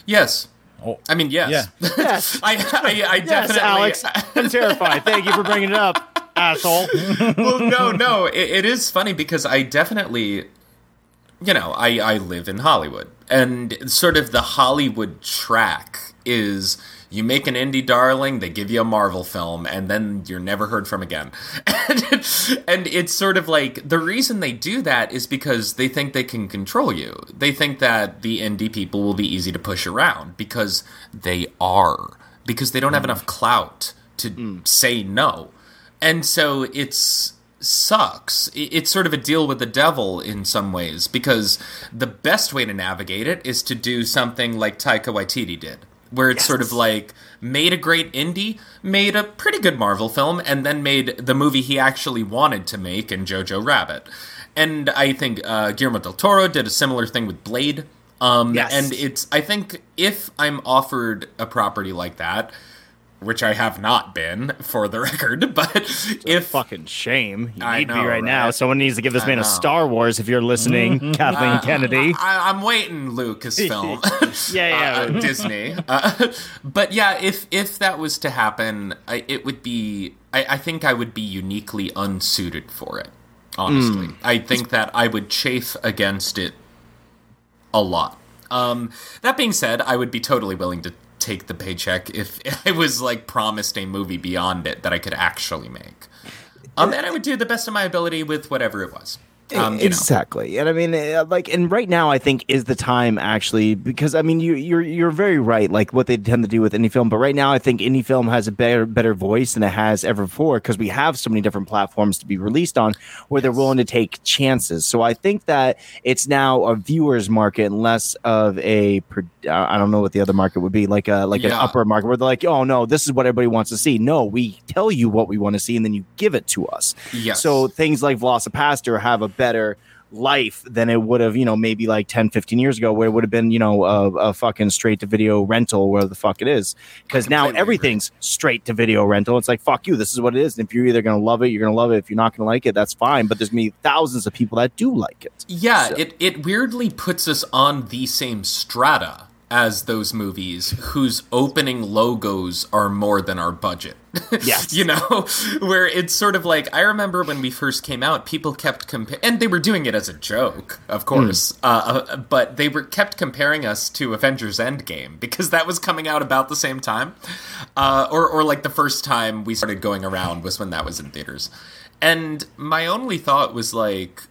Yes. Oh. I mean, yes. Yeah. Yes. I, I, I Yes, definitely. Alex. I'm terrified. Thank you for bringing it up, asshole. well, no, no. It, it is funny because I definitely, you know, I, I live in Hollywood. And sort of the Hollywood track is you make an indie darling, they give you a Marvel film, and then you're never heard from again. And, and it's sort of like the reason they do that is because they think they can control you. They think that the indie people will be easy to push around because they are. Because they don't have hmm. enough clout to hmm. say no. And so it's sucks. It's sort of a deal with the devil in some ways because the best way to navigate it is to do something like Taika Waititi did, where it's sort of like made a great indie, made a pretty good Marvel film, and then made the movie he actually wanted to make in Jojo Rabbit. And I think uh, Guillermo del Toro did a similar thing with Blade. Um, Yes. And it's, I think, if I'm offered a property like that, which I have not been, for the record, but if Fucking shame. You I need know, be right, now. Someone needs to give this I man a. Star Wars if you're listening, Kathleen Kennedy. I, I'm waiting, Lucasfilm. Yeah, yeah. uh, Disney. Uh, but yeah, if if that was to happen, I, it would be. I, I think I would be uniquely unsuited for it. Honestly, Hmm. I think that I would chafe against it a lot. Um, that being said, I would be totally willing to take the paycheck if I was like promised a movie beyond it that I could actually make. Um, and I would do the best of my ability with whatever it was. Um, you know. exactly, and I mean, uh, like, and right now, I think is the time actually because I mean, you, you're you're very right, like what they tend to do with any film. But right now, I think any film has a better better voice than it has ever before because we have so many different platforms to be released on where they're willing to take chances. So I think that it's now a viewers market and less of a uh, I don't know what the other market would be like a like an upper market where they're like, oh no, this is what everybody wants to see. No, we tell you what we want to see and then you give it to us. Yes. So things like VelociPastor have a better life than it would have, you know, maybe like 10, 15 years ago, where it would have been, you know, a, a fucking straight to video rental, where the fuck it is. Because now everything's straight to video rental. It's like, fuck you, this is what it is. And if you're either going to love it, you're going to love it. If you're not going to like it, that's fine. But there's be thousands of people that do like it. Yeah, So- it, it weirdly puts us on the same strata as those movies whose opening logos are more than our budget. Yes. you know, where it's sort of like I remember when we first came out, people kept comparing, and they were doing it as a joke, of course. Uh, uh, but they were kept comparing us to Avengers Endgame because that was coming out about the same time, uh, or or like the first time we started going around was when that was in theaters, and my only thought was like.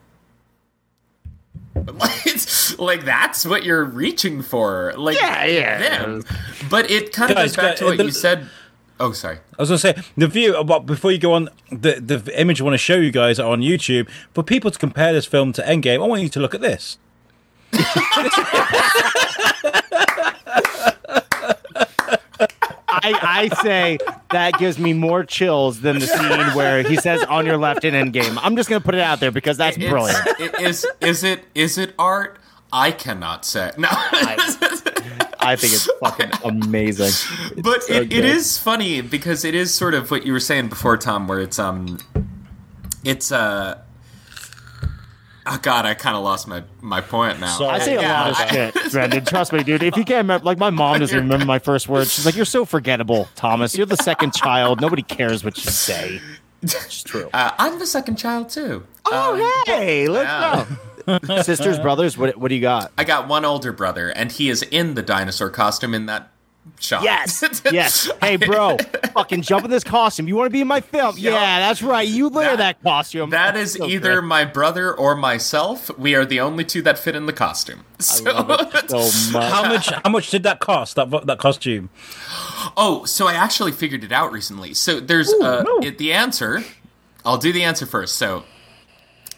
It's like that's what you're reaching for, like Yeah, yeah. them. But it kind of Guys, goes back to what the- you said. Oh, sorry. I was gonna say the view. uh, But before you go on, the the image I want to show you guys are on YouTube. For people to compare this film to Endgame, I want you to look at this. I, I say that gives me more chills than the scene where he says on your left in Endgame. I'm just going to put it out there because that's It's- brilliant. it is is it is it art? I cannot say. No. I think it's fucking amazing. but so it, it is funny because it is sort of what you were saying before, Tom, where it's um it's uh Oh god, I kind of lost my my point now. Sorry. I say a Yeah, lot of shit, Brendan. Trust me, dude. If you can't remember, like my mom doesn't remember my first words. She's like, "You're so forgettable, Thomas. You're the second child. Nobody cares what you say." It's true. Uh, I'm the second child too. oh, hey, let's yeah. go. Sisters, brothers, what what do you got? I got one older brother, and he is in the dinosaur costume in that shot. Yes, yes. Hey, bro, fucking jump in this costume. You want to be in my film? Yeah. Yeah, that's right. You wear That- that, costume. That's so either good. my brother or myself. We are the only two that fit in the costume. So, I love it so much. How much? How much did that cost? That that costume? oh, so I actually figured it out recently. So there's uh, no. it, the answer. I'll do the answer first. So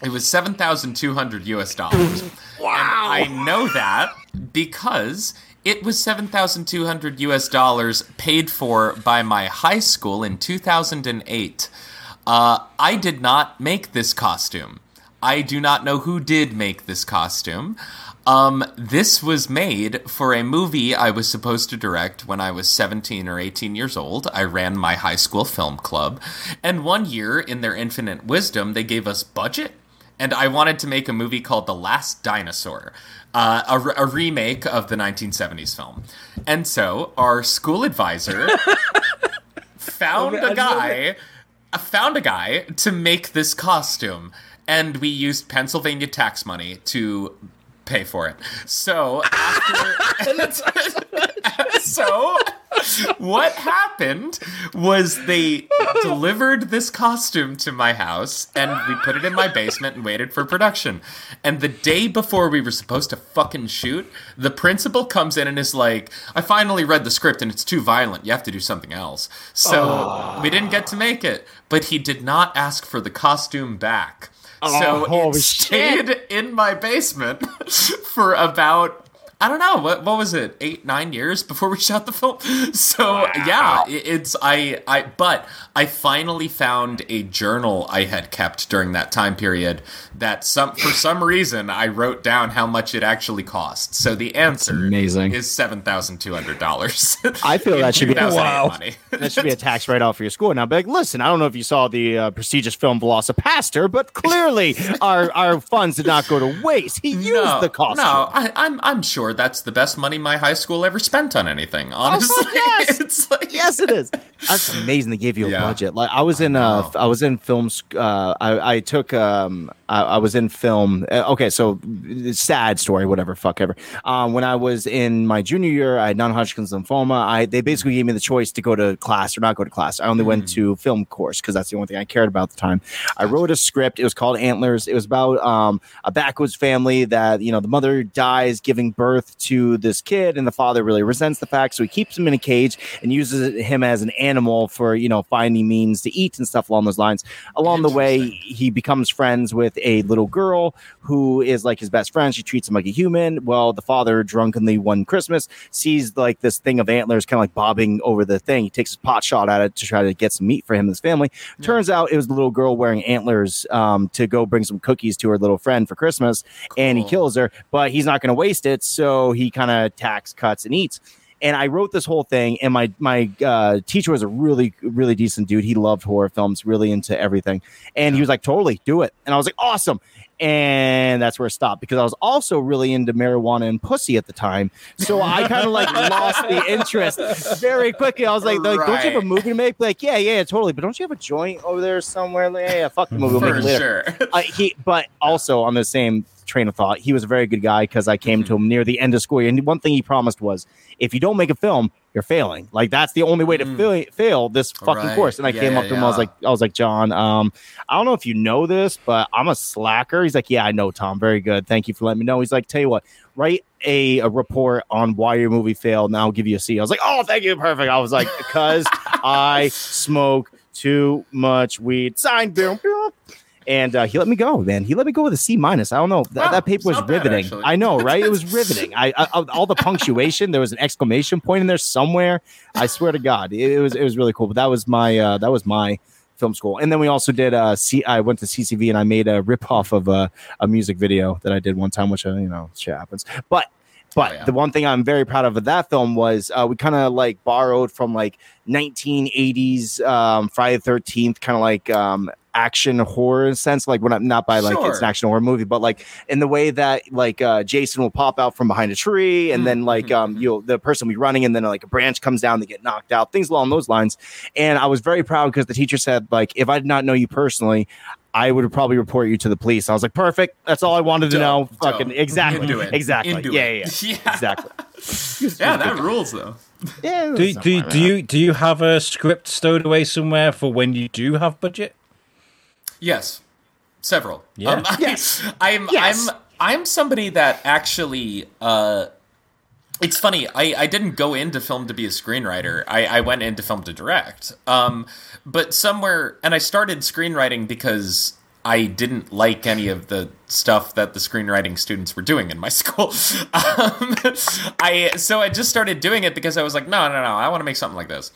it was seven thousand two hundred U.S. dollars. wow! I know that because It was 7,200 US dollars paid for by my high school in 2008. Uh, I did not make this costume. I do not know who did make this costume. Um, this was made for a movie I was supposed to direct when I was 17 or 18 years old. I ran my high school film club. And one year, in their infinite wisdom, they gave us budget. And I wanted to make a movie called The Last Dinosaur, uh, a, a remake of the 1970s film. And so our school advisor found a guy found a guy to make this costume and we used Pennsylvania tax money to pay for it. So after so what happened was they delivered this costume to my house and we put it in my basement and waited for production. And the day before we were supposed to fucking shoot, the principal comes in and is like, I finally read the script and it's too violent. You have to do something else. So we didn't get to make it, but he did not ask for the costume back. So Oh, it stayed in my basement for about I don't know what what was it eight nine years before we shot the film. So yeah, it- it's I I but I finally found a journal I had kept during that time period that some for some reason I wrote down how much it actually cost. So the answer amazing. is seven thousand two hundred dollars. I feel that should be Wow. money. that should be a tax write off for your school. Now, like, listen, I don't know if you saw the uh, prestigious film VelociPastor, but clearly our our funds did not go to waste. He used the costume. No, I, I'm I'm sure that's the best money my high school ever spent on anything. Honestly, yes. it's like yes, it is. That's amazing. They gave you a Yeah. budget. Like I was in, uh, I was in film. Uh, I, I took, um, I, I was in film. Uh, okay, so sad story, whatever, fuck ever. Um, when I was in my junior year, I had non-Hodgkin's lymphoma. I they basically gave me the choice to go to class or not go to class. I only went to film course because that's the only thing I cared about at the time. I wrote a script. It was called Antlers. It was about um, a backwoods family that you know the mother dies giving birth to this kid, and the father really resents the fact, so he keeps him in a cage and uses him as an animal for you know finding means to eat and stuff along those lines. Along the way, he becomes friends with a little girl who is like his best friend. She treats him like a human. Well, the father drunkenly one Christmas sees like this thing of antlers kind of like bobbing over the thing. He takes a pot shot at it to try to get some meat for him and his family. Turns out it was the little girl wearing antlers um, to go bring some cookies to her little friend for Christmas, and he kills her. But he's not going to waste it, so he kind of attacks, cuts, and eats. And I wrote this whole thing, and my my uh, teacher was a really really decent dude. He loved horror films, really into everything, and he was like, "Totally, do it." And I was like, "Awesome." And that's where it stopped because I was also really into marijuana and pussy at the time. So I kind of like lost the interest very quickly. I was like, like, don't you have a movie to make? Like, yeah, yeah, totally. But don't you have a joint over there somewhere? Like, yeah, yeah, fuck the movie. We'll make for it later. sure. Uh, he, but also on the same train of thought, he was a very good guy because I came to him near the end of school year. And one thing he promised was, if you don't make a film, you're failing. Like that's the only way to fail, fail this fucking Right. course. And I Yeah, came up yeah, to him. I was like, I was like, John, um, I don't know if you know this, but I'm a slacker. He's like, Yeah, I know, Tom. Very good. Thank you for letting me know. He's like, Tell you what, write a, a report on why your movie failed, and I'll give you a C. I was like, Oh, thank you, perfect. I was like, because I smoke too much weed. Signed, boom, boom. And uh, he let me go, man. He let me go with a C minus. I don't know. That, Wow, that paper was not bad, riveting. I know, right? It was riveting. I, I all the punctuation. There was an exclamation point in there somewhere. I swear to God, it, it was it was really cool. But that was my uh, that was my film school. And then we also did uh C I went to CCV and I made a rip off of a, a music video that I did one time, which uh, you know shit happens. But but Oh, yeah. the one thing I'm very proud of of that film was uh, we kind of like borrowed from like 1980s um, Friday the 13th, kind of like um, action horror sense. Like, when I'm not by like it's an action horror movie, but like in the way that like uh, Jason will pop out from behind a tree, and then like um, you know the person will be running, and then like a branch comes down, they get knocked out, things along those lines. And I was very proud because the teacher said like if I did not know you personally. I would probably report you to the police. I was like, perfect. That's all I wanted to know. Dope, Fucking dope. exactly, Into it. exactly. Into yeah, it. yeah, yeah, Yeah. exactly. Yeah, that rules though. Yeah, Do, do, do you do you have a script stowed away somewhere for when you do have budget? Yes, several. Yeah. Um, I, Yes. I'm Yes. I'm I'm somebody that actually. Uh, it's funny. I, I didn't go into film to be a screenwriter. I, I went into film to direct. Um, but somewhere, and I started screenwriting because I didn't like any of the stuff that the screenwriting students were doing in my school. Um, I so I just started doing it because I was like, no, no, no, I want to make something like this.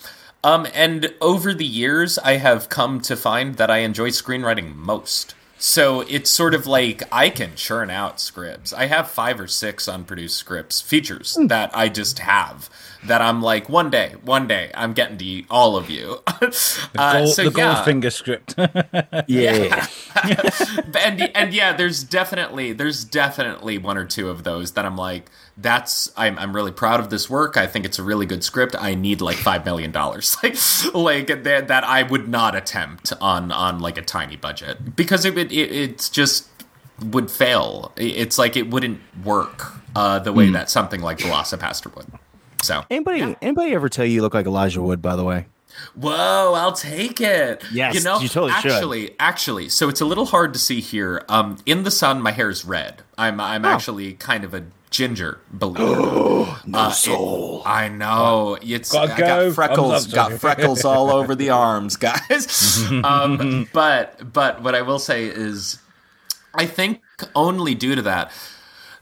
Um, and over the years, I have come to find that I enjoy screenwriting most. So it's sort of like I can churn out scripts. I have five or six unproduced scripts, features that I just have. That I'm like, one day, one day, I'm getting to eat all of you. The, Uh, gold, so the yeah, Goldfinger script. Yeah. and and yeah, there's definitely there's definitely one or two of those that I'm like, that's I'm I'm really proud of this work. I think it's a really good script. I need like five million dollars, like like that that I would not attempt on on like a tiny budget because it it, it's just would fail. It's like it wouldn't work uh, the way that something like VelociPastor would. So Anybody anybody ever tell you you look like Elijah Wood? By the way. Whoa, I'll take it. Yes, you know, you totally should. actually, actually, so it's a little hard to see here. Um, in the sun, my hair is red. I'm, I'm Oh. actually kind of a ginger, believe it. no soul. I know. It's Gotta I go. got freckles. Got freckles all over the arms, guys. um, but but what I will say is, I think only due to that.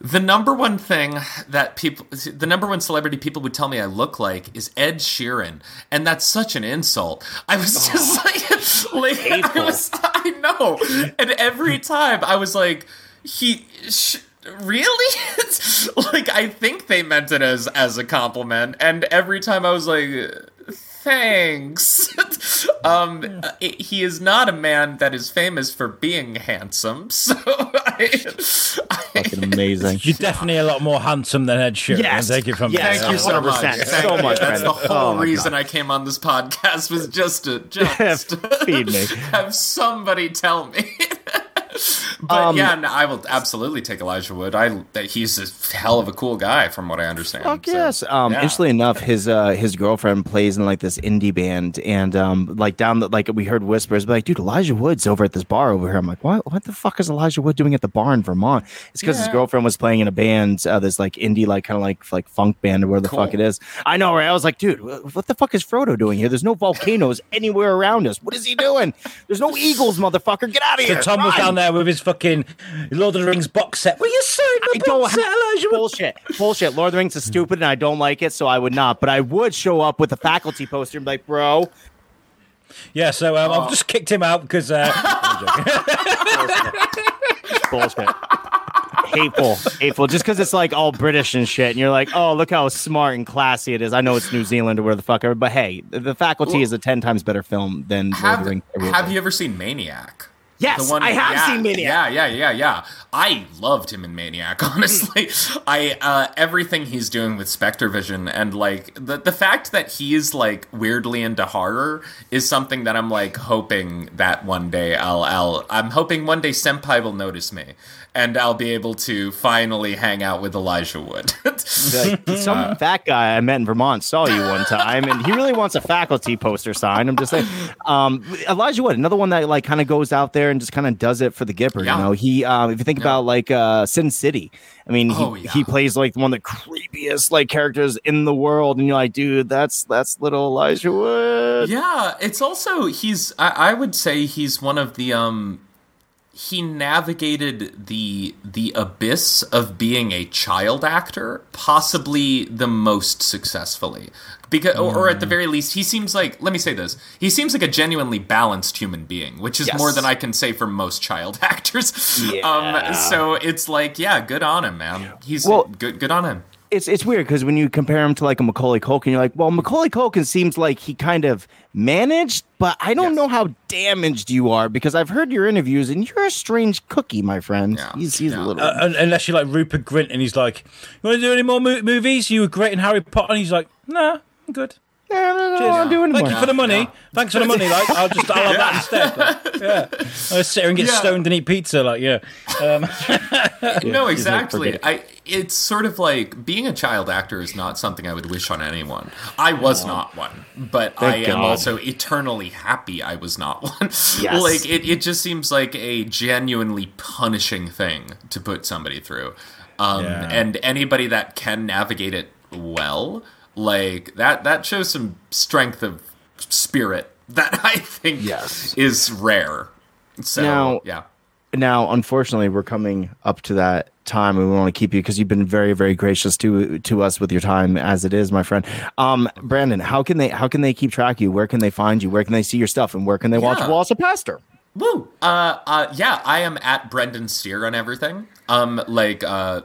The number one thing that people, the number one celebrity people would tell me I look like is Ed Sheeran, and that's such an insult. I was just like, like I was, I know, and every time I was like, he. Sh- Really? like I think they meant it as as a compliment, and every time I was like, thanks. um, it, he is not a man that is famous for being handsome, so I, I Fucking amazing. You're definitely a lot more handsome than Ed Sheeran. Yes. I'll take it from Yes. Thank you so 100%. much. So Thank you. much That's the whole Oh reason God. I came on this podcast was just to just Feed me. have somebody tell me. But Um, yeah, no, I will absolutely take Elijah Wood. I that he's a hell of a cool guy, from what I understand. Fuck So, yes. Um, yeah. interestingly enough, his uh his girlfriend plays in like this indie band, and um, like down the like we heard whispers, but like, dude, Elijah Wood's over at this bar over here. I'm like, what? What the fuck is Elijah Wood doing at the bar in Vermont? It's because his girlfriend was playing in a band, uh, this like indie, like kind of like like funk band or where the Cool. fuck it is. I know, right? I was like, dude, what the fuck is Frodo doing here? There's no volcanoes anywhere around us. What is he doing? There's no eagles, motherfucker. Get out of So here. Tom was Run! down there with his fucking Lord of the Rings box set. Will you sign I the don't box set, Elijah? Bullshit. Bullshit. Lord of the Rings is stupid and I don't like it, so I would not. But I would show up with a faculty poster and be like, bro, Yeah, so um, I've just kicked him out because uh, bullshit. Hateful. Hateful. Just because it's like all British and shit. And you're like, oh, look how smart and classy it is. I know it's New Zealand or where the fuck ever, but hey, the- the faculty is a 10 times better film than Lord of Have, the Rings. have you ever seen Maniac? Yes, I have yeah, seen Maniac. Yeah, yeah, yeah, yeah. I loved him in Maniac. Honestly, I uh, everything he's doing with Spectre Vision and like the the fact that he's like weirdly into horror is something that I'm like hoping that one day I'll I'll I'm hoping one day Senpai will notice me and I'll be able to finally hang out with Elijah Wood. Like, some fat guy I met in Vermont saw you one time, and he really wants a faculty poster signed. I'm just saying, um, Elijah Wood, another one that like kind of goes out there and just kind of does it for the Gipper. Yeah. You know, he um, if you think about like uh, Sin City, I mean, he, Oh, yeah. he plays like one of the creepiest like characters in the world, and you're like, dude, that's that's little Elijah Wood. Yeah, it's also he's I, I would say he's one of the um he navigated the the abyss of being a child actor possibly the most successfully. Because or, or at the very least he seems like let me say this he seems like a genuinely balanced human being which is Yes. more than i can say for most child actors. Yeah. um so it's like yeah good on him man. He's Well- good good on him it's it's weird because when you compare him to like a Macaulay Culkin, you're like, well, Macaulay Culkin seems like he kind of managed, but I don't Yes. know how damaged you are because I've heard your interviews and you're a strange cookie, my friend. Yeah, He's he's yeah. a little. uh, unless you're like Rupert Grint and he's like, "You want to do any more mo- movies? You were great in Harry Potter." And he's like, "Nah, I'm good. I don't know Cheers. what I'm doing Thank you for the money. Yeah. Thanks for the money. Like, I'll just I'll have that instead. Like, yeah, I'll sit here and get Yeah. stoned and eat pizza. Like, yeah, um, no, exactly. I it's sort of like being a child actor is not something I would wish on anyone. I was not one, but I am God. also eternally happy I was not one. Yes. like it, it just seems like a genuinely punishing thing to put somebody through. Um, Yeah. and anybody that can navigate it well, like that that shows some strength of spirit that I think Yes. is rare. So Now- yeah. now, unfortunately, we're coming up to that time, and we want to keep you because you've been very, very gracious to to us with your time as it is, my friend. Um, Brandon, how can they how can they keep track of you? Where can they find you? Where can they see your stuff? And where can they watch Yeah. VelociPastor? Woo! Uh, uh, yeah, I am at Brendan Steere on everything. Um, like, uh,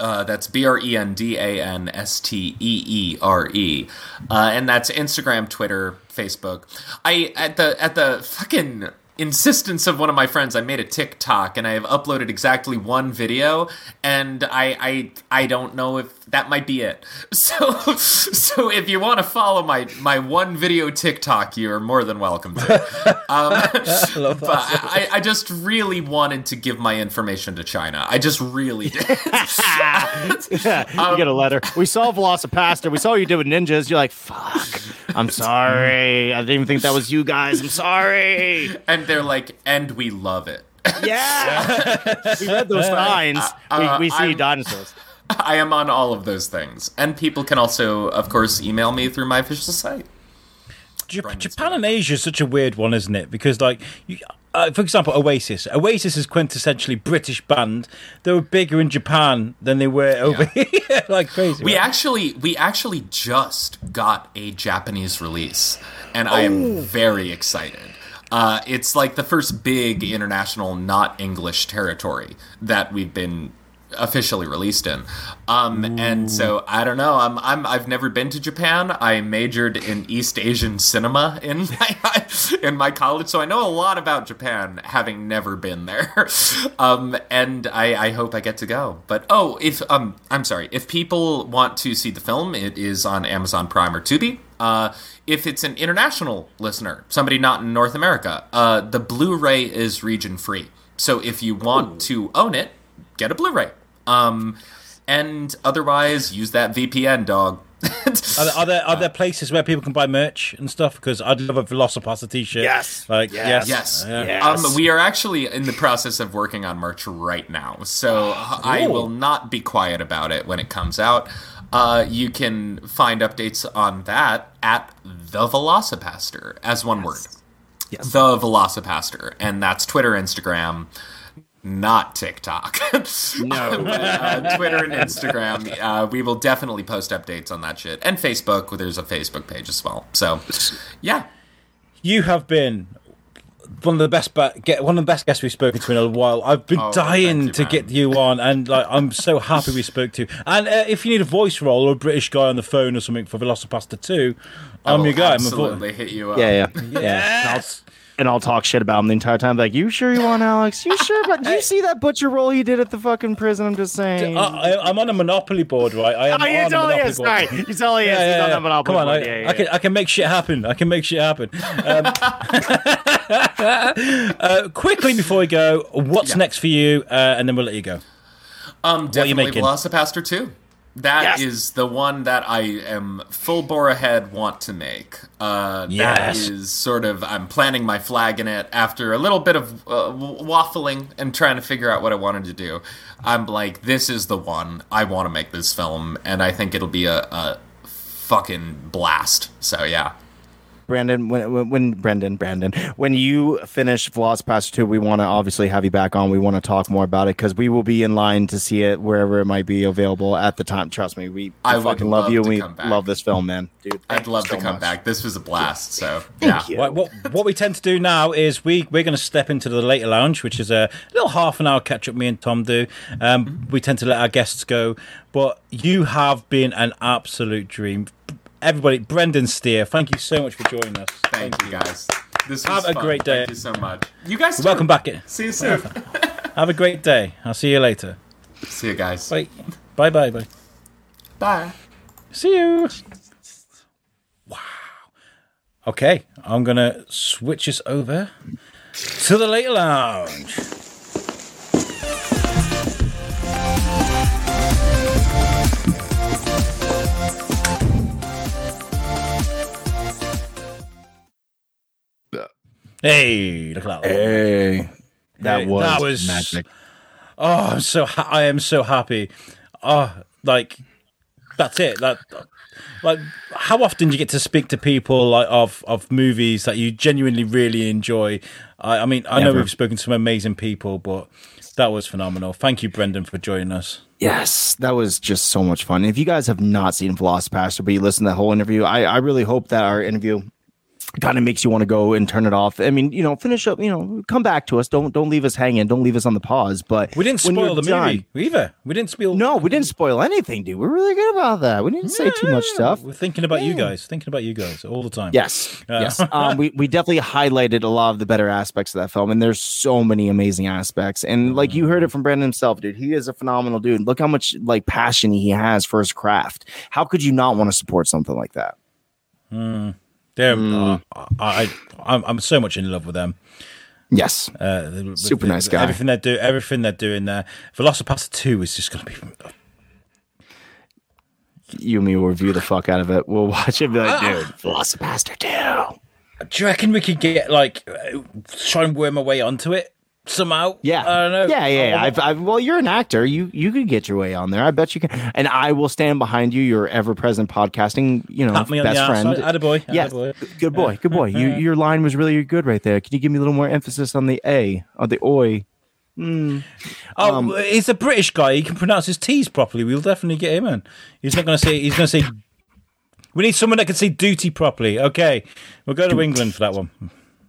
uh, that's B R E N D A N S T E E R E, uh, and that's Instagram, Twitter, Facebook. I at the at the fucking insistence of one of my friends, I made a TikTok and I have uploaded exactly one video, and I I I don't know if that might be it. So so if you want to follow my my one video TikTok, you're more than welcome to. Um, but I, I just really wanted to give my information to China. I just really did. you get a letter. We saw VelociPastor. We saw what you did with ninjas. You're like, fuck. I'm sorry. I didn't even think that was you guys. I'm sorry. and they're like, and we love it. Yeah. we read those signs. Uh, we, we see I'm- dinosaurs. I am on all of those things. And people can also, of course, email me through my official site. Jap- Brandon's Japan and Asia is such a weird one, isn't it? Because, like, you, uh, for example, Oasis. Oasis is quintessentially British band. They were bigger in Japan than they were over here, like crazy. We right? actually we actually just got a Japanese release, and I Oh. am very excited. Uh, it's like the first big international, not English territory that we've been officially released in. Um, and so I don't know. I'm, I'm I've never been to Japan. I majored in East Asian cinema in my in my college, so I know a lot about Japan, having never been there. um, and I, I hope I get to go. But oh, if um, I'm sorry, if people want to see the film, it is on Amazon Prime or Tubi. Uh, if it's an international listener, somebody not in North America, uh, the Blu-ray is region free. So if you want to own it, get a Blu-ray. Um, and otherwise, use that VPN, dog. Are there, are there are there places where people can buy merch and stuff? Because I'd love a VelociPastor t-shirt. Yes. like Yes. yes, Yes. Yeah. Yes. Um, we are actually in the process of working on merch right now, so I will not be quiet about it when it comes out. Uh, you can find updates on that at the VelociPastor as one word. Yes. The VelociPastor, and that's Twitter, Instagram, not TikTok. No. But, uh, Twitter and Instagram. Uh, we will definitely post updates on that shit, and Facebook. There's a Facebook page as well. So, yeah. You have been one of the best ba- get one of the best guests we've spoken to in a while. I've been Oh, dying you, to man. get you on, and like I'm so happy we spoke to. you. And uh, if you need a voice role or a British guy on the phone or something for VelociPastor two, I I'm will your guy. I'm a vo- Absolutely hit you up. Yeah, yeah, yeah. And I'll, Yes. And I'll talk shit about him the entire time. Like, you sure you want Alex? You sure? But do you see that butcher roll you did at the fucking prison? I'm just saying. I, I, I'm on a Monopoly board, right? I am oh, you on a totally Monopoly is. board. Sorry, you totally is. Yeah, He's yeah, on yeah. Monopoly Come on, board. I, Yeah, yeah, I can I can make shit happen. I can make shit happen. Um, uh, quickly before we go, what's Yeah. next for you? Uh, and then we'll let you go. Um, are you definitely making? VelociPastor 2. That is Yes. the one that I am full bore ahead want to make. Uh, Yes. That is sort of, I'm planting my flag in it after a little bit of uh, waffling and trying to figure out what I wanted to do. I'm like, this is the one. I want to make this film, and I think it'll be a, a fucking blast. So, yeah. Brandon, when, when, when Brendan, Brandon, when you finish VelociPastor 2, we want to obviously have you back on. We want to talk more about it because we will be in line to see it wherever it might be available at the time. Trust me, we, we I fucking love love you. and We love this film, man. Dude, I'd love to come much. back. This was a blast. So, yeah. Thank you. What, what what we tend to do now is we we're going to step into the later lounge, which is a little half an hour catch up. Me and Tom do. Um, we tend to let our guests go, but you have been an absolute dream. Everybody, Brendan Steere, thank you so much for joining us. Thank you guys. This was Have a fun. great day. Thank you so much. You guys, too. Welcome back. See you soon. Have a great day. I'll see you later. See you guys. Bye. Bye. Bye. Bye. Bye. See you. Wow. Okay, I'm gonna switch us over to the later lounge. Hey, look at that! Hey, that Hey, was, that was- magic. Oh, I'm so ha- I am so happy. Oh, like that's it. That like how often do you get to speak to people like of of movies that you genuinely really enjoy? I, I mean, I know we've spoken to some amazing people, but that was phenomenal. Thank you, Brendan, for joining us. Yes, that was just so much fun. If you guys have not seen VelociPastor, but you listen to the whole interview, I, I really hope that our interview kind of makes you want to go and turn it off. I mean, you know, finish up, you know, come back to us. Don't don't leave us hanging. Don't leave us on the pause. But We didn't spoil the done- movie either. We didn't spoil. No, we didn't spoil anything, dude. We're really good about that. We didn't say too much stuff. We're thinking about you guys. Thinking about you guys all the time. Yes, Yeah. yes. Um, we we definitely highlighted a lot of the better aspects of that film, and there's so many amazing aspects. And like you heard it from Brandon himself, dude. He is a phenomenal dude. Look how much like passion he has for his craft. How could you not want to support something like that? They're, Mm. uh, I, I, I'm, I'm so much in love with them. Yes, Uh, Super the- nice guy. Everything they do, everything they're doing there. VelociPastor Two is just going to be. you and me will review the fuck out of it. We'll watch it. And be like, Ah. dude, VelociPastor two. Do you reckon we could get like uh, try and worm our way onto it somehow? Yeah, I don't know. Yeah, yeah. yeah. I've, I've, well, you're an actor. You you could get your way on there. I bet you can. And I will stand behind you. Your ever present podcasting, you know, me best friend. Yes, Attaboy. good boy, good boy. You, your line was really good right there. Can you give me a little more emphasis on the a, or the oi? Oh, Um, he's a British guy. He can pronounce his T's properly. We'll definitely get him in. He's not going to say. He's going to say. We need someone that can say duty properly. Okay, we'll go to England for that one.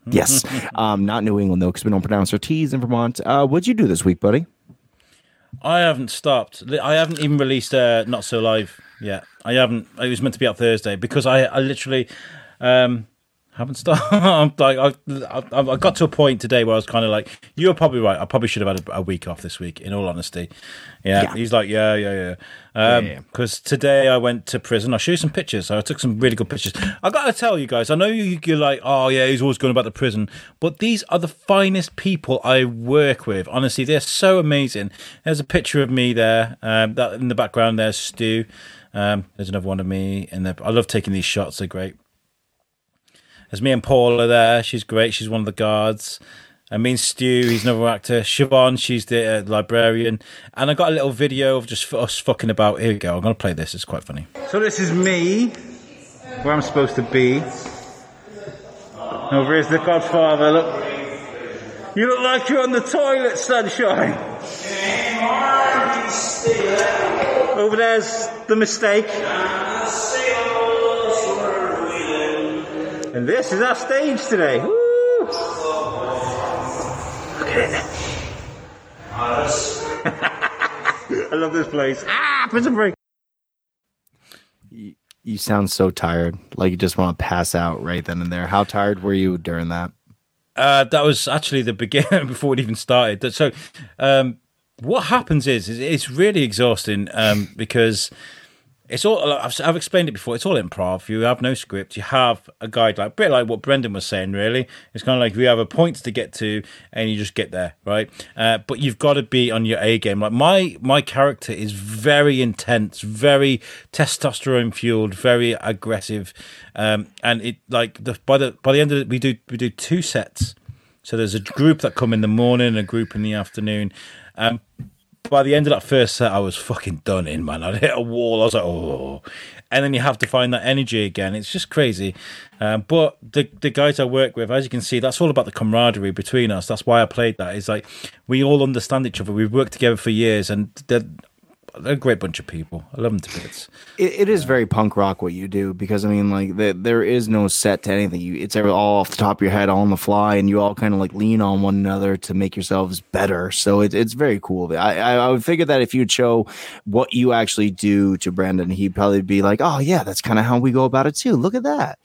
Yes, um, not New England though, because we don't pronounce our t's in Vermont. Uh, what'd you do this week, buddy? I haven't stopped. I haven't even released uh, Not So Live yet. I haven't. It was meant to be out Thursday because I, I literally um, haven't stopped. I'm like, I, I, I got to a point today where I was kind of like, "You're probably right. I probably should have had a, a week off this week." In all honesty, yeah. Yeah. He's like, "Yeah, yeah, yeah." Yeah. Because today I went to prison. I'll show you some pictures. So I took some really good pictures. I got to tell you guys, I know you, you're like, "Oh yeah, he's always going about the prison," but these are the finest people I work with. Honestly, they're so amazing. There's a picture of me there. Um, that in the background, there's Stu. Um, there's another one of me, and I love taking these shots. They're great. There's me and Paula there. She's great. She's one of the guards. And me and Stu, he's another actor. Siobhan, she's the uh, librarian. And I got a little video of just us fucking about. Here we go. I'm going to play this. It's quite funny. So this is me, where I'm supposed to be. Over here's the Godfather. Look. You look like you're on the toilet, sunshine. Over there's the mistake. And this is our stage today. Woo! Look at it. I love this place. Ah, prison break. You sound so tired, like you just want to pass out right then and there. How tired were you during that? Uh, that was actually the beginning before it even started. So, um, what happens is, is it's really exhausting um, because it's all. I've, I've explained it before. It's all improv. You have no script. You have a guide, like a bit like what Brendan was saying. Really, it's kind of like we have a point to get to, and you just get there, right? Uh, but you've got to be on your A game. Like my my character is very intense, very testosterone fueled, very aggressive, um, and it like the by the by the end of it, we do we do two sets. So there's a group that come in the morning, a group in the afternoon. Um, by the end of that first set, I was fucking done in, man. I'd hit a wall. I was like, oh. And then you have to find that energy again. It's just crazy. Um, but the the guys I work with, as you can see, that's all about the camaraderie between us. That's why I played that. It's like we all understand each other. We've worked together for years, and they're, a great bunch of people. I love them to bits. It, it is very punk rock what you do because I mean, like the, there is no set to anything. You, it's all off the top of your head, all on the fly, and you all kind of like lean on one another to make yourselves better. So it, it's very cool. I, I I would figure that if you'd show what you actually do to Brandon, he'd probably be like, "Oh yeah, that's kind of how we go about it too. Look at that."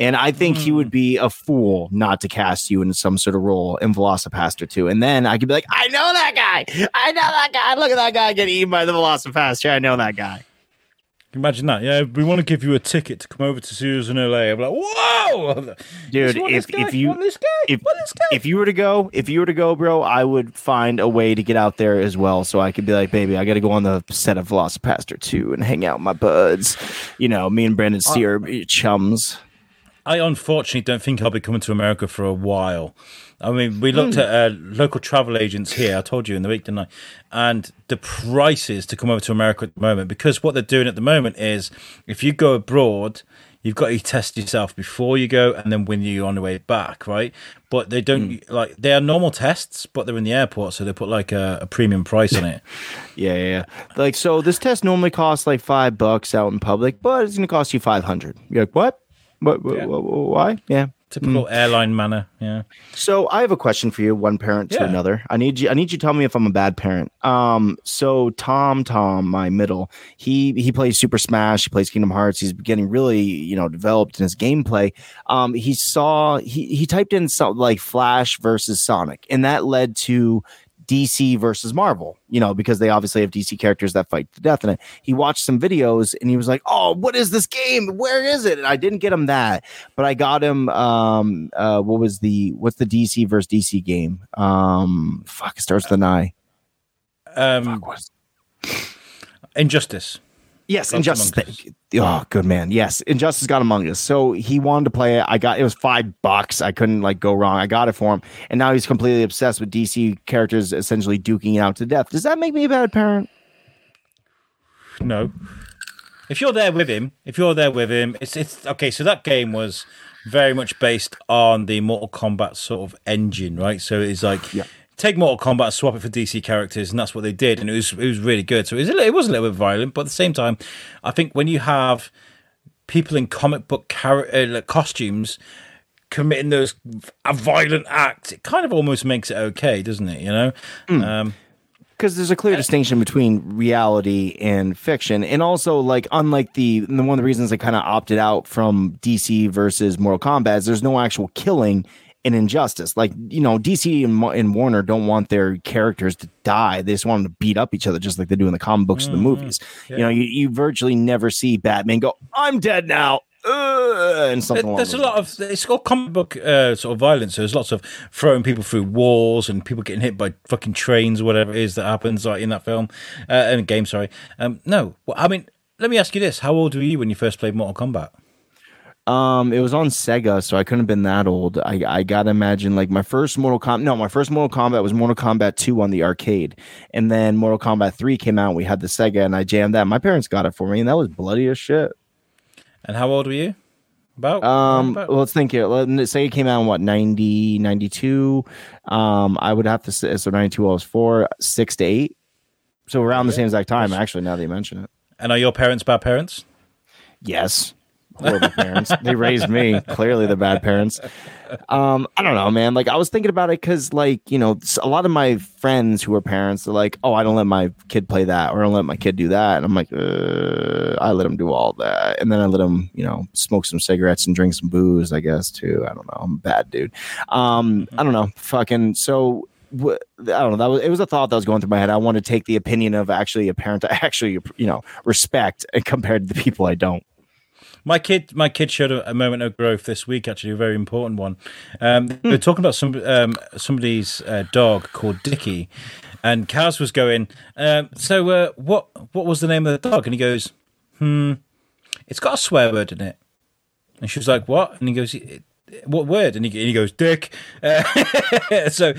And I think he would be a fool not to cast you in some sort of role in VelociPastor 2. And then I could be like, I know that guy. I know that guy. Look at that guy getting eaten by the VelociPastor. I know that guy. Imagine that. Yeah, we want to give you a ticket to come over to see us in LA. I'm like, whoa, Dude, if if you want this guy, if want this guy. if you were to go, if you were to go, bro, I would find a way to get out there as well, so I could be like, baby, I got to go on the set of VelociPastor two and hang out with my buds. You know, me and Brandon Uh, see chums. I unfortunately don't think I'll be coming to America for a while. I mean, we looked at uh, local travel agents here. I told you in the week, didn't I? And the prices to come over to America at the moment, because what they're doing at the moment is, if you go abroad, you've got to test yourself before you go, and then when you're on the way back, right? But they don't like they are normal tests, but they're in the airport, so they put like a, a premium price on it. Yeah, yeah, yeah. Like so, this test normally costs like five bucks out in public, but it's gonna cost you five hundred. You're like, what? What? Yeah. what- why? Yeah. Typical airline manner. Yeah. So I have a question for you, one parent to another. I need you. I need you to tell me if I'm a bad parent. Um. So Tom, Tom, my middle, he he plays Super Smash. He plays Kingdom Hearts. He's getting really you know developed in his gameplay. Um. He saw he he typed in something like Flash versus Sonic, and that led to DC versus Marvel, you know, because they obviously have DC characters that fight to death in it. He watched some videos and he was like, "Oh, what is this game? Where is it?" And I didn't get him that, but I got him. Um, uh, what was the what's the DC versus DC game? Um, fuck, it starts with an I. Um, Fuck, Injustice. Yes, Injustice. Thank- Oh, good man. Yes, Injustice got Among Us. So he wanted to play it. I got it was five bucks. I couldn't like go wrong. I got it for him, and now he's completely obsessed with DC characters essentially duking it out to death. Does that make me a bad parent? No. If you're there with him, if you're there with him, it's it's okay. So that game was very much based on the Mortal Kombat sort of engine, right? So it's like Yeah. Take Mortal Kombat, swap it for DC characters, and that's what they did, and it was it was really good. So it was a, it was a little bit violent, but at the same time, I think when you have people in comic book char- uh, costumes committing those a violent act, it kind of almost makes it okay, doesn't it? You know. Um, because there's a clear distinction between reality and fiction, and also like unlike the, the one of the reasons I kind of opted out from DC versus Mortal Kombat is there's no actual killing in Injustice. Like you know, DC and, and Warner don't want their characters to die; they just want them to beat up each other, just like they do in the comic books and the movies. You know, you, you virtually never see Batman go, "I'm dead now," uh, and something. There's a lot of it's got comic book uh, sort of violence. So there's lots of throwing people through walls and people getting hit by fucking trains or whatever it is that happens like in that film uh, in game. Sorry, um, no. Well, I mean, let me ask you this: How old were you when you first played Mortal Kombat? Um, it was on Sega, so I couldn't have been that old. I I gotta imagine like my first Mortal Kombat. No, my first Mortal Kombat was Mortal Kombat Two on the arcade, and then Mortal Kombat Three came out. We had the Sega, and I jammed that. My parents got it for me, and that was bloody as shit. And how old were you? About Um, about- well, let's think here. Let's say it came out in what 90, 92. Um, I would have to say so ninety two. I was four, six to eight. So around the same exact time, actually. Now that you mention it, and are your parents bad parents? yes. Horrible parents. They raised me. Clearly, they're bad parents. Um, I don't know, man. Like I was thinking about it because, like, you know, a lot of my friends who are parents are like, "Oh, I don't let my kid play that, or I don't let my kid do that," and I'm like, uh, "I let him do all that," and then I let him, you know, smoke some cigarettes and drink some booze. I guess too. I don't know. I'm a bad dude. Um, I don't know. Fucking so. I don't know. That was it. Was a thought that was going through my head. I want to take the opinion of actually a parent I actually, you know, respect compared to the people I don't. My kid, my kid showed a, a moment of growth this week. Actually, a very important one. Um, They're talking about some um, somebody's uh, dog called Dicky, and Kaz was going. Um, so, uh, what what was the name of the dog? And he goes, "Hmm, it's got a swear word in it." And she was like, "What?" And he goes, "It- "What word?" And he, and he goes, "Dick." Uh, so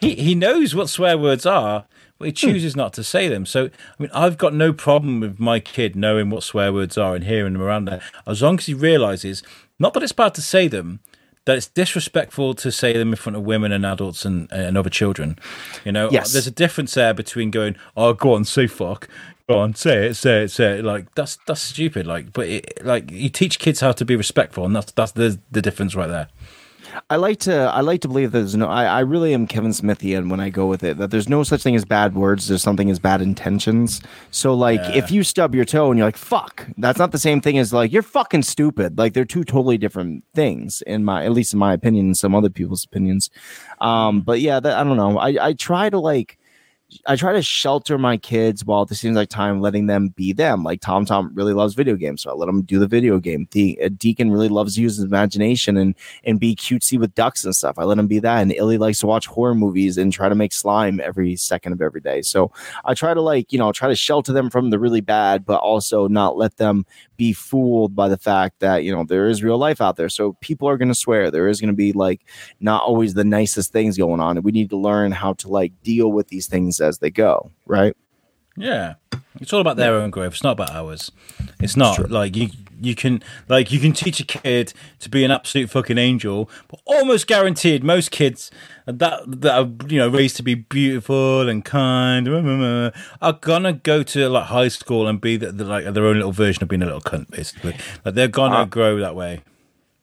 he he knows what swear words are, but he hmm. chooses not to say them. So I mean, I've got no problem with my kid knowing what swear words are and hearing them around there, as long as he realizes not that it's bad to say them. That it's disrespectful to say them in front of women and adults and, and other children. You know, Yes. there's a difference there between going, "Oh, go on, say fuck," go on, say it, say it, say it. Like that's that's stupid. Like, but it, like you teach kids how to be respectful, and that's that's the the difference right there. I like to I like to believe that there's no I, I really am Kevin Smithian when I go with it that there's no such thing as bad words there's something as bad intentions. So like if you stub your toe and you're like fuck that's not the same thing as like you're fucking stupid. Like they're two totally different things in my at least in my opinion and some other people's opinions. Um but yeah that, I don't know. I I try to like I try to shelter my kids while at the same like time letting them be them. Like Tom Tom really loves video games, so I let him do the video game. De- uh, Deacon really loves to use his imagination and and be cutesy with ducks and stuff. I let him be that. And Illy likes to watch horror movies and try to make slime every second of every day. So I try to like you know try to shelter them from the really bad, but also not let them be fooled by the fact that you know there is real life out there. So people are going to swear. There is going to be like not always the nicest things going on, and we need to learn how to like deal with these things as they go. Right? Yeah, it's all about their own growth. It's not about ours. It's not like you you can like you can teach a kid to be an absolute fucking angel, but almost guaranteed most kids that that are you know raised to be beautiful and kind are gonna go to like high school and be the, the, like their own little version of being a little cunt, basically. Like they're gonna uh, grow that way.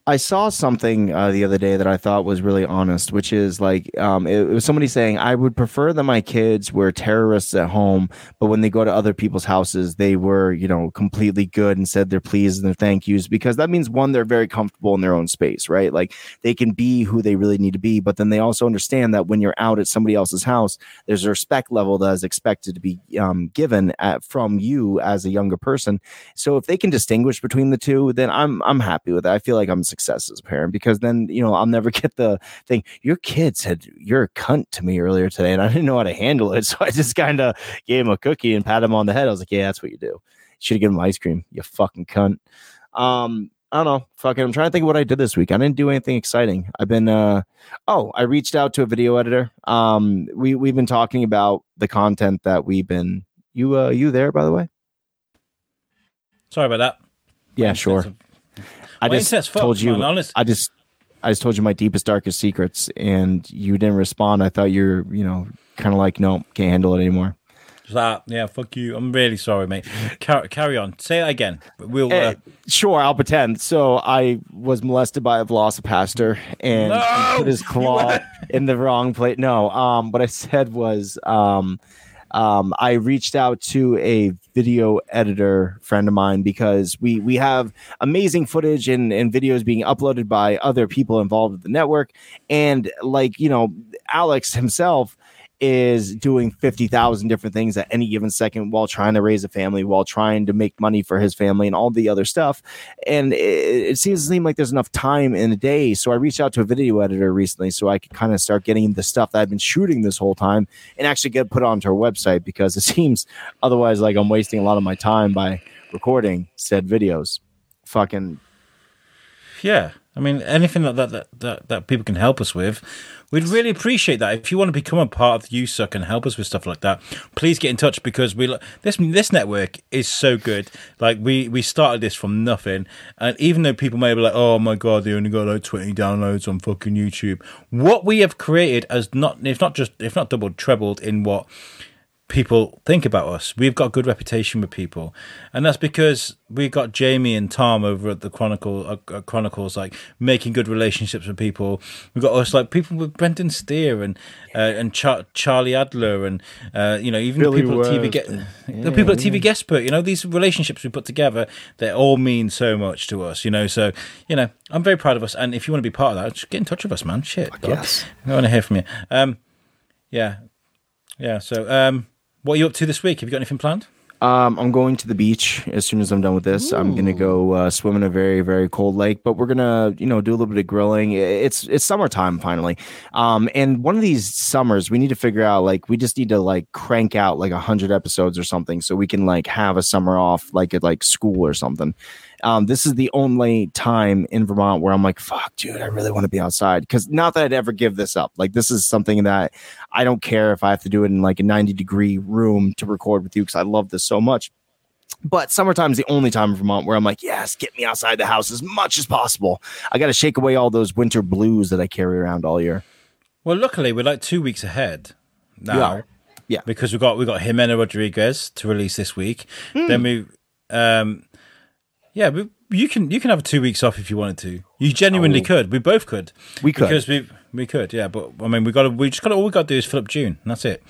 I saw something uh, the other day that I thought was really honest, which is like um, it, it, was somebody saying, "I would prefer that my kids were terrorists at home, but when they go to other people's houses, they were, you know, completely good and said their please and their thank yous because that means one, they're very comfortable in their own space, right? Like they can be who they really need to be, but then they also understand that when you're out at somebody else's house, there's a respect level that is expected to be um, given at, from you as a younger person. So if they can distinguish between the two, then I'm I'm happy with it. I feel like I'm success as a parent because then you know I'll never get the thing. Your kid said you're a cunt to me earlier today, and I didn't know how to handle it, so I just kind of gave him a cookie and pat him on the head. I was like, "Yeah, that's what you do. Should have given him ice cream, you fucking cunt." Um, I don't know. Fucking, I'm trying to think of what I did this week. I didn't do anything exciting. I've been, uh, oh, I reached out to a video editor. Um, we we've been talking about the content that we've been. You, uh, you there by the way? Sorry about that. Yeah, sure. I just told you. Man, I just I just told you my deepest, darkest secrets, and you didn't respond. I thought you're, you know, kind of like, no, can't handle it anymore. That yeah, fuck you. I'm really sorry, mate. Car- carry on. Say it again. We'll uh... uh, sure. I'll pretend. So I was molested by a VelociPastor and no! put his claw in the wrong place. No. Um. What I said was um um, I reached out to a video editor friend of mine because we we have amazing footage and, and videos being uploaded by other people involved with the network, and like you know, Alex himself is doing 50,000 different things at any given second while trying to raise a family, while trying to make money for his family and all the other stuff. And it, it seems to seem like there's enough time in a day. So I reached out to a video editor recently so I could kind of start getting the stuff that I've been shooting this whole time and actually get put onto our website because it seems otherwise like I'm wasting a lot of my time by recording said videos. Fucking. Yeah. I mean, anything that, that, that, that people can help us with We'd really appreciate that. If you want to become a part of You Suck and help us with stuff like that, please get in touch because we this this network is so good. Like we we started this from nothing, and even though people may be like, "Oh my god, they only got like twenty downloads on fucking YouTube," what we have created has not, if not just, if not doubled, trebled in what people think about us. We've got a good reputation with people, and that's because we've got Jamie and Tom over at the Chronicle uh, Chronicles, like making good relationships with people. We've got us like people with Brendan Steere and uh, and Char- Charlie Adler, and uh, you know even Billy the people at TV get yeah, the people at TV Guestbook. You know these relationships we put together, they all mean so much to us. You know, so you know I'm very proud of us. And if you want to be part of that, just get in touch with us, man. Shit, yes, I want to hear from you. Um, yeah, yeah. So um what are you up to this week? Have you got anything planned? Um, I'm going to the beach as soon as I'm done with this. Ooh. I'm gonna go uh, swim in a very very cold lake, but we're gonna you know do a little bit of grilling. It's it's summertime finally, um, and one of these summers we need to figure out like we just need to like crank out like a hundred episodes or something so we can like have a summer off like at like school or something. Um, this is the only time in Vermont where I'm like, fuck, dude, I really want to be outside. Because not that I'd ever give this up. Like, this is something that I don't care if I have to do it in like a 90 degree room to record with you because I love this so much. But summertime is the only time in Vermont where I'm like, yes, get me outside the house as much as possible. I got to shake away all those winter blues that I carry around all year. Well, luckily, we're like two weeks ahead now. Yeah. Yeah. Because we've got we got Jimena Rodriguez to release this week. Mm. Then we um yeah, but you can you can have two weeks off if you wanted to. You genuinely oh. could. We both could. We could because we we could. Yeah, but I mean, we got to. We just got to. all we got to do is fill up June. And that's it.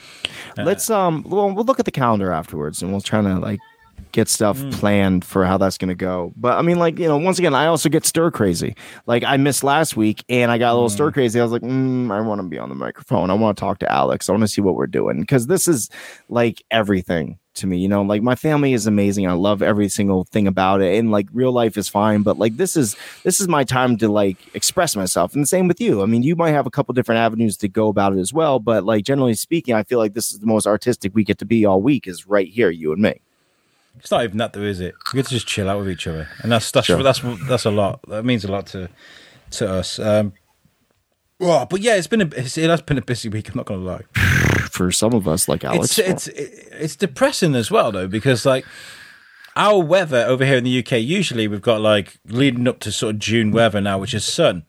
Uh, Let's um. Well, we'll look at the calendar afterwards, and we'll try to like get stuff planned for how that's going to go. But I mean, like you know, once again, I also get stir crazy. Like I missed last week, and I got a little stir crazy. I was like, mm, I want to be on the microphone. I want to talk to Alex. I want to see what we're doing because this is like everything to me. You know, like my family is amazing. I love every single thing about it, and like real life is fine. But like this is this is my time to like express myself, and the same with you. I mean, you might have a couple different avenues to go about it as well, but like generally speaking, I feel like this is the most artistic we get to be all week is right here, you and me. It's not even that, though, is it? We get to just chill out with each other, and that's that's Sure. that's that's a lot. That means a lot to to us. Um, well, but yeah, it's been a it has been a busy week. I'm not gonna lie. For some of us, like Alex, It's it's it's depressing as well though because like our weather over here in the UK usually we've got like leading up to sort of June weather now, which is sun.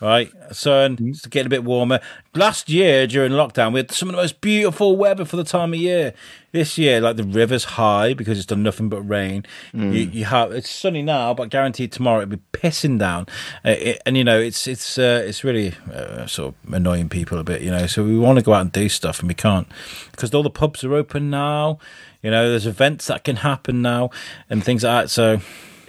Right, sun. It's getting a bit warmer. Last year during lockdown, we had some of the most beautiful weather for the time of year. This year, like the river's high because it's done nothing but rain. You, you have it's sunny now, but guaranteed tomorrow it'll be pissing down. Uh, it, and you know, it's it's uh, it's really uh, sort of annoying people a bit. You know, so we want to go out and do stuff and we can't because all the pubs are open now. You know, there's events that can happen now and things like that. So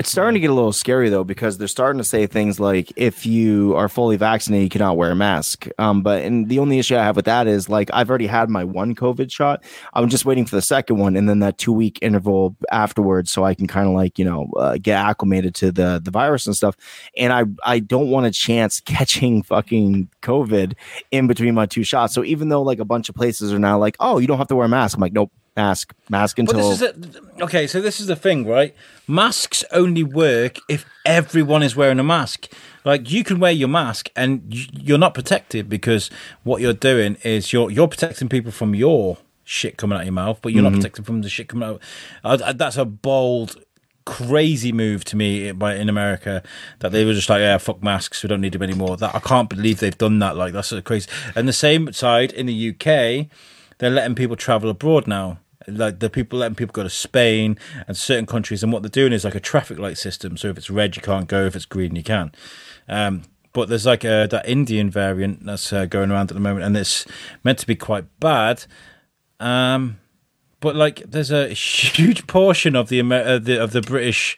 It's starting to get a little scary though because they're starting to say things like if you are fully vaccinated, you cannot wear a mask. Um, but and the only issue I have with that is like I've already had my one COVID shot. I'm just waiting for the second one, and then that two week interval afterwards, so I can kind of like you know uh, get acclimated to the the virus and stuff. And I I don't want a chance catching fucking COVID in between my two shots. So even though like a bunch of places are now like, oh, you don't have to wear a mask, I'm like, nope, mask, mask But this is a, okay. So this is the thing, right? Masks only work if everyone is wearing a mask. Like you can wear your mask and you're not protected because what you're doing is you're you're protecting people from your shit coming out of your mouth, but you're not protected from the shit coming out. Uh, uh, that's a bold. Crazy move to me by in America that they were just like, yeah, fuck masks, we don't need them anymore. That I can't believe they've done that. Like that's so crazy. And the same side in the UK, they're letting people travel abroad now. Like the people letting people go to Spain and certain countries, and what they're doing is like a traffic light system. So if it's red, you can't go. If it's green, you can. Um, but there's like a, that Indian variant that's uh, going around at the moment, and it's meant to be quite bad. Um, but like, there's a huge portion of the Amer- uh, the of the British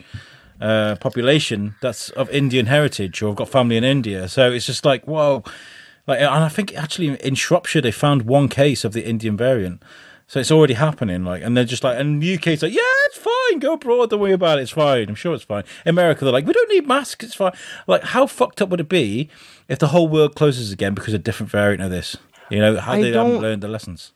uh, population that's of Indian heritage or have got family in India. So it's just like, whoa. Like, and I think actually in Shropshire they found one case of the Indian variant. So it's already happening, like, and they're just like, and the UK's like, yeah, it's fine, go abroad, don't worry about it, it's fine. I'm sure it's fine. America, they're like, we don't need masks, it's fine. Like, how fucked up would it be if the whole world closes again because of a different variant of this? You know, how I they haven't learned the lessons.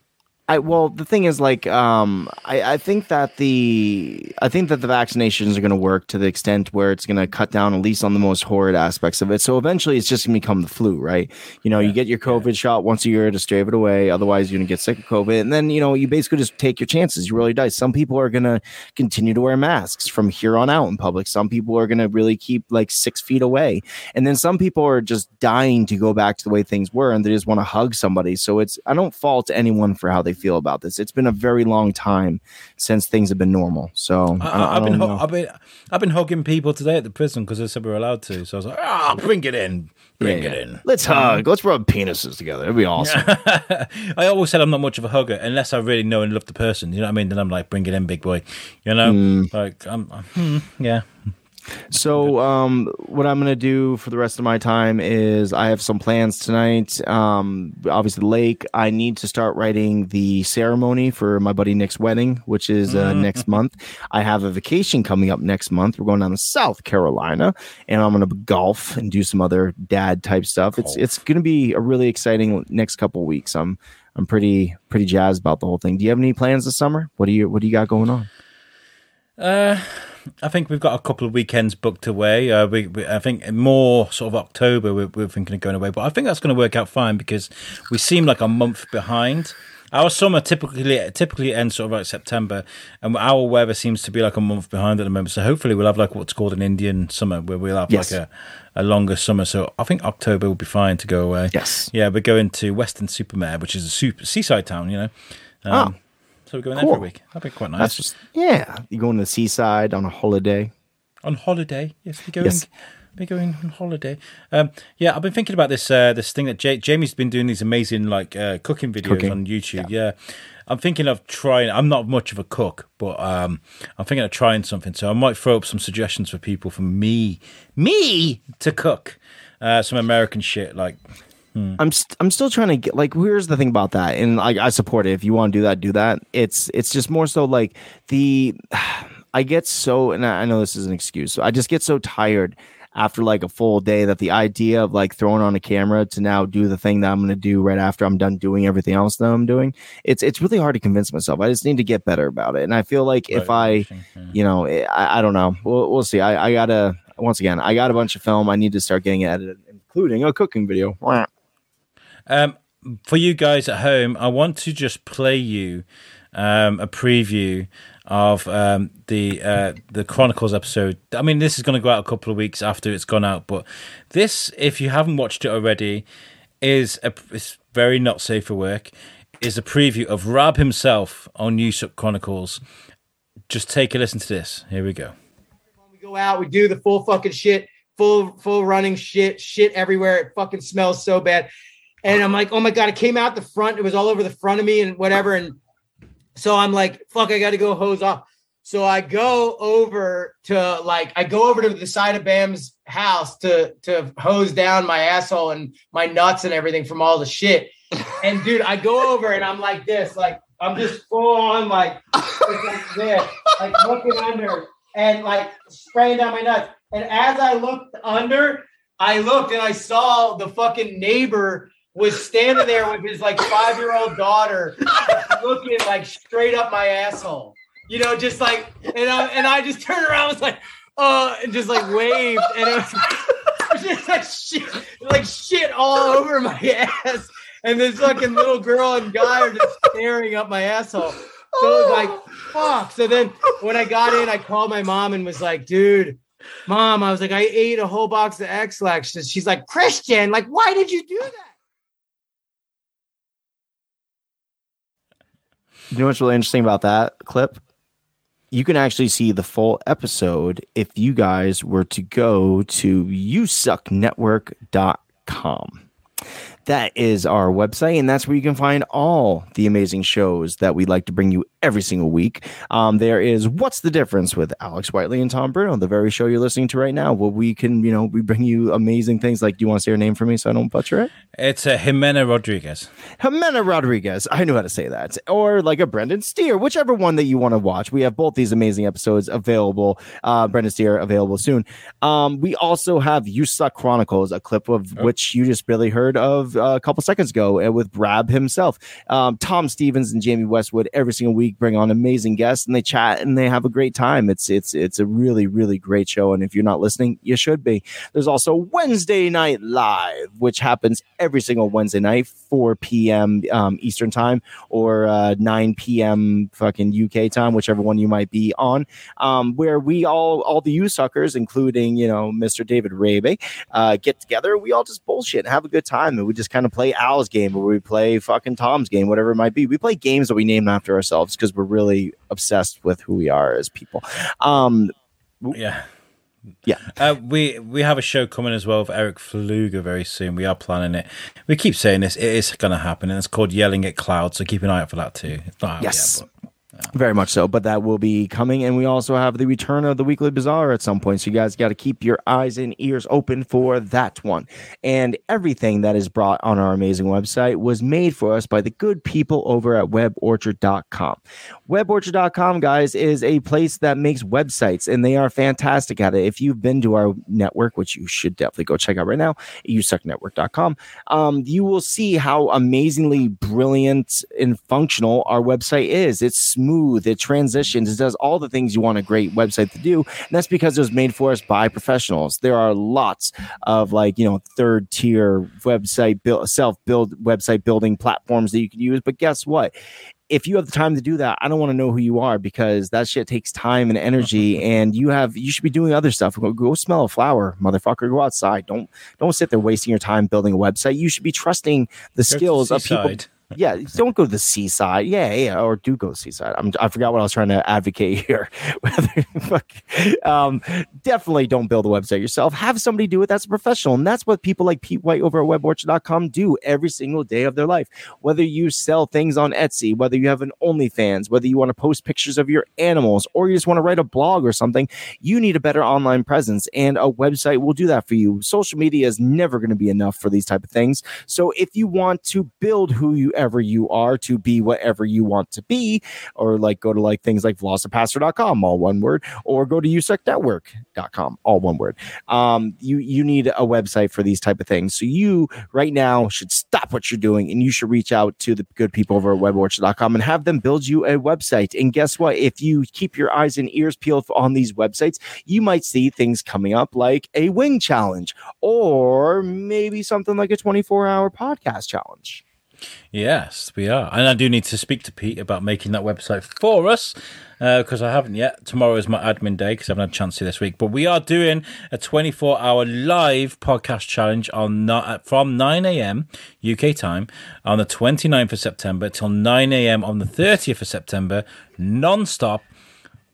I well, the thing is, like, um, I, I think that the I think that the vaccinations are going to work to the extent where it's going to cut down at least on the most horrid aspects of it. So eventually, it's just going to become the flu, right? You know, you get your COVID shot once a year to stave it away. Otherwise, you're going to get sick of COVID, and then you know you basically just take your chances. You really die. Some people are going to continue to wear masks from here on out in public. Some people are going to really keep like six feet away, and then some people are just dying to go back to the way things were, and they just want to hug somebody. So it's I don't fault anyone for how they feel about this. It's been a very long time since things have been normal. So I, I've been, know. I've been, I've been hugging people today at the prison because they said we were allowed to. So I was like, ah, bring it in, bring Yeah, it yeah. in. Let's hug. Let's rub penises together. It'd be awesome. I always said I'm not much of a hugger unless I really know and love the person. You know what I mean? Then I'm like, bring it in, big boy. You know, Mm. like I'm, I'm- hmm, yeah. So, um, what I'm gonna do for the rest of my time is I have some plans tonight. Um, obviously, the lake. I need to start writing the ceremony for my buddy Nick's wedding, which is uh, next month. I have a vacation coming up next month. We're going down to South Carolina, and I'm gonna golf and do some other dad type stuff. It's it's gonna be a really exciting next couple weeks. I'm I'm pretty pretty jazzed about the whole thing. Do you have any plans this summer? What do you What do you got going on? Uh, I think we've got a couple of weekends booked away. Uh, we, we, I think more sort of October we're, we're thinking of going away, but I think that's going to work out fine because we seem like a month behind. Our summer typically typically ends sort of like September, and our weather seems to be like a month behind at the moment. So hopefully we'll have like what's called an Indian summer, where we'll have Yes. like a, a longer summer. So I think October will be fine to go away. Yes. Yeah, we're going to Weston-super-Mare, which is a super, seaside town. You know. Um, Oh. So we're going there for a week. That'd be quite nice. That's just yeah. You going to the seaside on a holiday? on holiday. Yes, we're going. Yes. Maybe going on holiday. Um, yeah, I've been thinking about this uh, this thing that Jamie's been doing these amazing like uh, cooking videos Cooking. on YouTube. Yeah. I'm thinking of trying. I'm not much of a cook, but um, I'm thinking of trying something. So I might throw up some suggestions for people for me, me to cook uh, some American shit like Hmm. I'm st- I'm still trying to get like here's the thing about that and like I support it. If you want to do that do that. It's it's just more so like the I get so and I I know this is an excuse so I just get so tired after like a full day that the idea of like throwing on a camera to now do the thing that I'm going to do right after I'm done doing everything else that I'm doing it's it's really hard to convince myself. I just need to get better about it and I feel like if I you know eh, I, I don't know. We'll, we'll see. I, I gotta once again I got a bunch of film. I need to start getting it edited including a cooking video Um, for you guys at home, I want to just play you um, a preview of um, the uh, the Chronicles episode. I mean, this is going to go out a couple of weeks after it's gone out, but this, if you haven't watched it already, is a it's very not safe for work. Is a preview of Raab himself on Suck Chronicles. Just take a listen to this. Here we go. we go out, we do the full fucking shit, full full running shit, shit everywhere. It fucking smells so bad. And I'm like, oh my god, it came out the front. It was all over the front of me and whatever. And so I'm like, fuck, I got to go hose off. So I go over to like I go over to the side of Bam's house to to hose down my asshole and my nuts and everything from all the shit. And dude, I go over and I'm like this, like I'm just full on like, like this, like looking under and like spraying down my nuts. And as I looked under, I looked and I saw the fucking neighbor was standing there with his like five year old daughter looking like straight up my asshole. You know, just like and I and I just turned around, and was like, uh, and just like waved, and it was, it was just like shit, like shit all over my ass. And this fucking little girl and guy are just staring up my asshole. So it was like, fuck. So then when I got in, I called my mom and was like, dude, mom, I was like, I ate a whole box of Ex-Lax. She's like, Christian, like, why did you do that? You know what's really interesting about that clip? You can actually see the full episode if you guys were to go to yousucknetwork.com. That is our website, and that's where you can find all the amazing shows that we like to bring you every single week. Um, there is What's the Difference with Alex Whiteley and Tom Bruno, the very show you're listening to right now, where we can, you know, we bring you amazing things like, do you want to say her name for me so I don't butcher it? It's uh, Jimena Rodriguez. Jimena Rodriguez. I knew how to say that. Or like a Brendan Steere, whichever one that you want to watch. We have both these amazing episodes available. Uh, Brendan Steere available soon. Um, we also have You Suck Chronicles, a clip of which you just barely heard of a couple seconds ago uh, with Brab himself. Um, Tom Stevens and Jamie Westwood every single week bring on amazing guests and they chat and they have a great time. It's it's it's a really really great show. And if you're not listening, you should be. There's also Wednesday Night Live, which happens every single Wednesday night, 4 p.m. Um, Eastern time or uh, 9 p.m. fucking UK time, whichever one you might be on. Um, where we all all the you suckers, including you know Mr. David Raab, uh, get together. We all just bullshit and have a good time, and we just kind of play Al's game or we play fucking Tom's game, whatever it might be. We play games that we name after ourselves because we're really obsessed with who we are as people. Um, Yeah. Yeah. Uh, we we have a show coming as well with Eric Fluger very soon. We are planning it. We keep saying this. It is going to happen, and it's called Yelling at Clouds. So keep an eye out for that too. It's not out Yes. yet, Very much so, but that will be coming, and we also have the return of the weekly bazaar at some point. So you guys got to keep your eyes and ears open for that one. And everything that is brought on our amazing website was made for us by the good people over at WebOrchard.com. WebOrchard.com, guys, is a place that makes websites, and they are fantastic at it. If you've been to our network, which you should definitely go check out right now, usucknetwork.com, um, you will see how amazingly brilliant and functional our website is. It's smooth, it transitions, it does all the things you want a great website to do. And that's because it was made for us by professionals. There are lots of like, you know, third tier website build self build website building platforms that you can use. But guess what? if you have the time to do that, I don't want to know who you are because that shit takes time and energy, and you have you should be doing other stuff. Go, go smell a flower, motherfucker. Go outside. Don't don't sit there wasting your time building a website. You should be trusting the skills of people. Yeah, don't go to the seaside. Yeah, yeah, or do go seaside. I'm, I forgot what I was trying to advocate here. um, definitely don't build a website yourself. Have somebody do it that's a professional. And that's what people like Pete White over at weborchard.com do every single day of their life. Whether you sell things on Etsy, whether you have an OnlyFans, whether you want to post pictures of your animals, or you just want to write a blog or something, you need a better online presence. And a website will do that for you. Social media is never going to be enough for these type of things. So if you want to build who you ever you are to be whatever you want to be, or like go to like things like velocipastor.com, all one word, or go to usucknetwork.com, all one word. Um, you you need a website for these type of things. So you right now should stop what you're doing and you should reach out to the good people over at weborchard.com and have them build you a website. And guess what? If you keep your eyes and ears peeled on these websites, you might see things coming up like a wing challenge or maybe something like a 24 hour podcast challenge. Yes, we are. And I do need to speak to Pete about making that website for us because uh, I haven't yet. Tomorrow is my admin day because I haven't had a chance to this week. But we are doing a 24 hour live podcast challenge on uh, from 9 a.m. UK time on the 29th of September till 9 a.m. on the 30th of September, non stop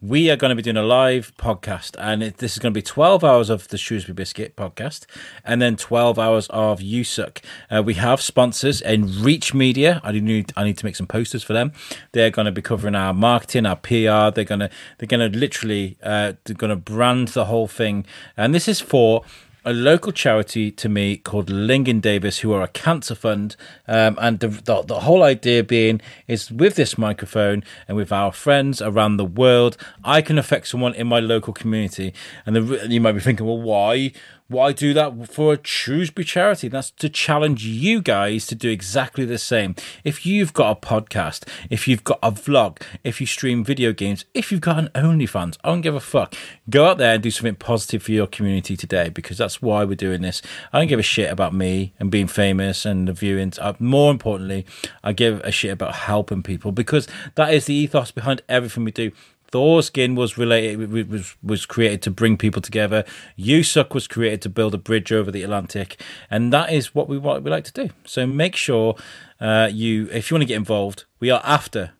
we are going to be doing a live podcast, and it, this is going to be 12 hours of the Shrewsbury Biscuit podcast, and then 12 hours of USUK. Uh, we have sponsors in Reach Media. I need I need to make some posters for them. They're going to be covering our marketing, our PR. They're going to they're going to literally uh, they're going to brand the whole thing, and this is for a local charity to me called Lingen Davies, who are a cancer fund. Um, and the, the, the, whole idea being is with this microphone and with our friends around the world, I can affect someone in my local community. And the, you might be thinking, well, why? Why do that for a Shrewsbury charity? That's to challenge you guys to do exactly the same. If you've got a podcast, if you've got a vlog, if you stream video games, if you've got an OnlyFans, I don't give a fuck. Go out there and do something positive for your community today because that's why we're doing this. I don't give a shit about me and being famous and the viewings. Uh, more importantly, I give a shit about helping people because that is the ethos behind everything we do. Thorskin was related was was created to bring people together. USUK was created to build a bridge over the Atlantic, and that is what we what we like to do. So make sure uh, you, if you want to get involved, we are after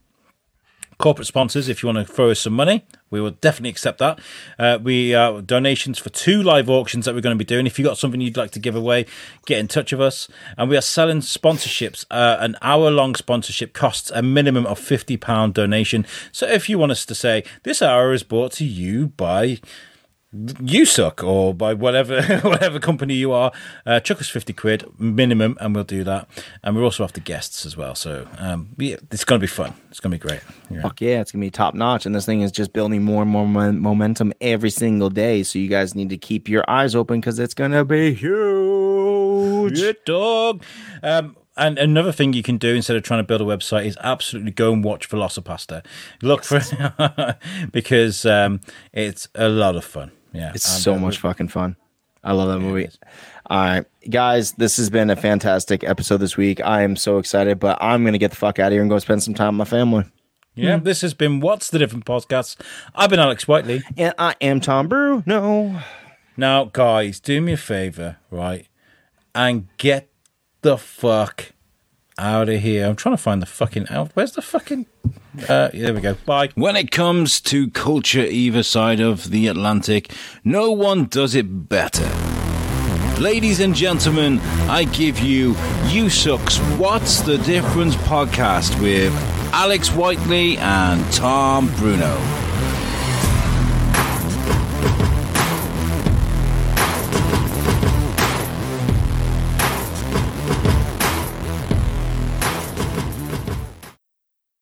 corporate sponsors if you want to throw us some money we will definitely accept that. Uh, we uh, donations for two live auctions that we're going to be doing. If you've got something you'd like to give away get in touch with us. And we are selling sponsorships. Uh, an hour long sponsorship costs a minimum of 50 pound donation. So if you want us to say this hour is brought to you by USUK or by whatever whatever company you are, uh, chuck us 50 quid minimum and we'll do that. And we're also after guests as well. So um, yeah, it's going to be fun. It's going to be great. Yeah. Fuck yeah, it's going to be top notch. And this thing is just building more and more momentum every single day. So you guys need to keep your eyes open because it's going to be huge. Yeah, dog. Um, and another thing you can do instead of trying to build a website is absolutely go and watch VelociPastor. Look for because um, it's a lot of fun. Yeah, it's so much fucking fun. I love that movie. All right, guys, this has been a fantastic episode this week. I am so excited, but I'm gonna get the fuck out of here and go spend some time with my family. Yeah, mm. this has been What's the Different Podcast. I've been Alex Whiteley. And I am Tom Brew. No. Now, guys, do me a favor, right? And get the fuck out of here. I'm trying to find the fucking out. Where's the fucking uh, there we go. Bye. When it comes to culture either side of the Atlantic, no one does it better. Ladies and gentlemen, I give you USUK's What's the Difference podcast with Alex Whiteley and Tom Bruno.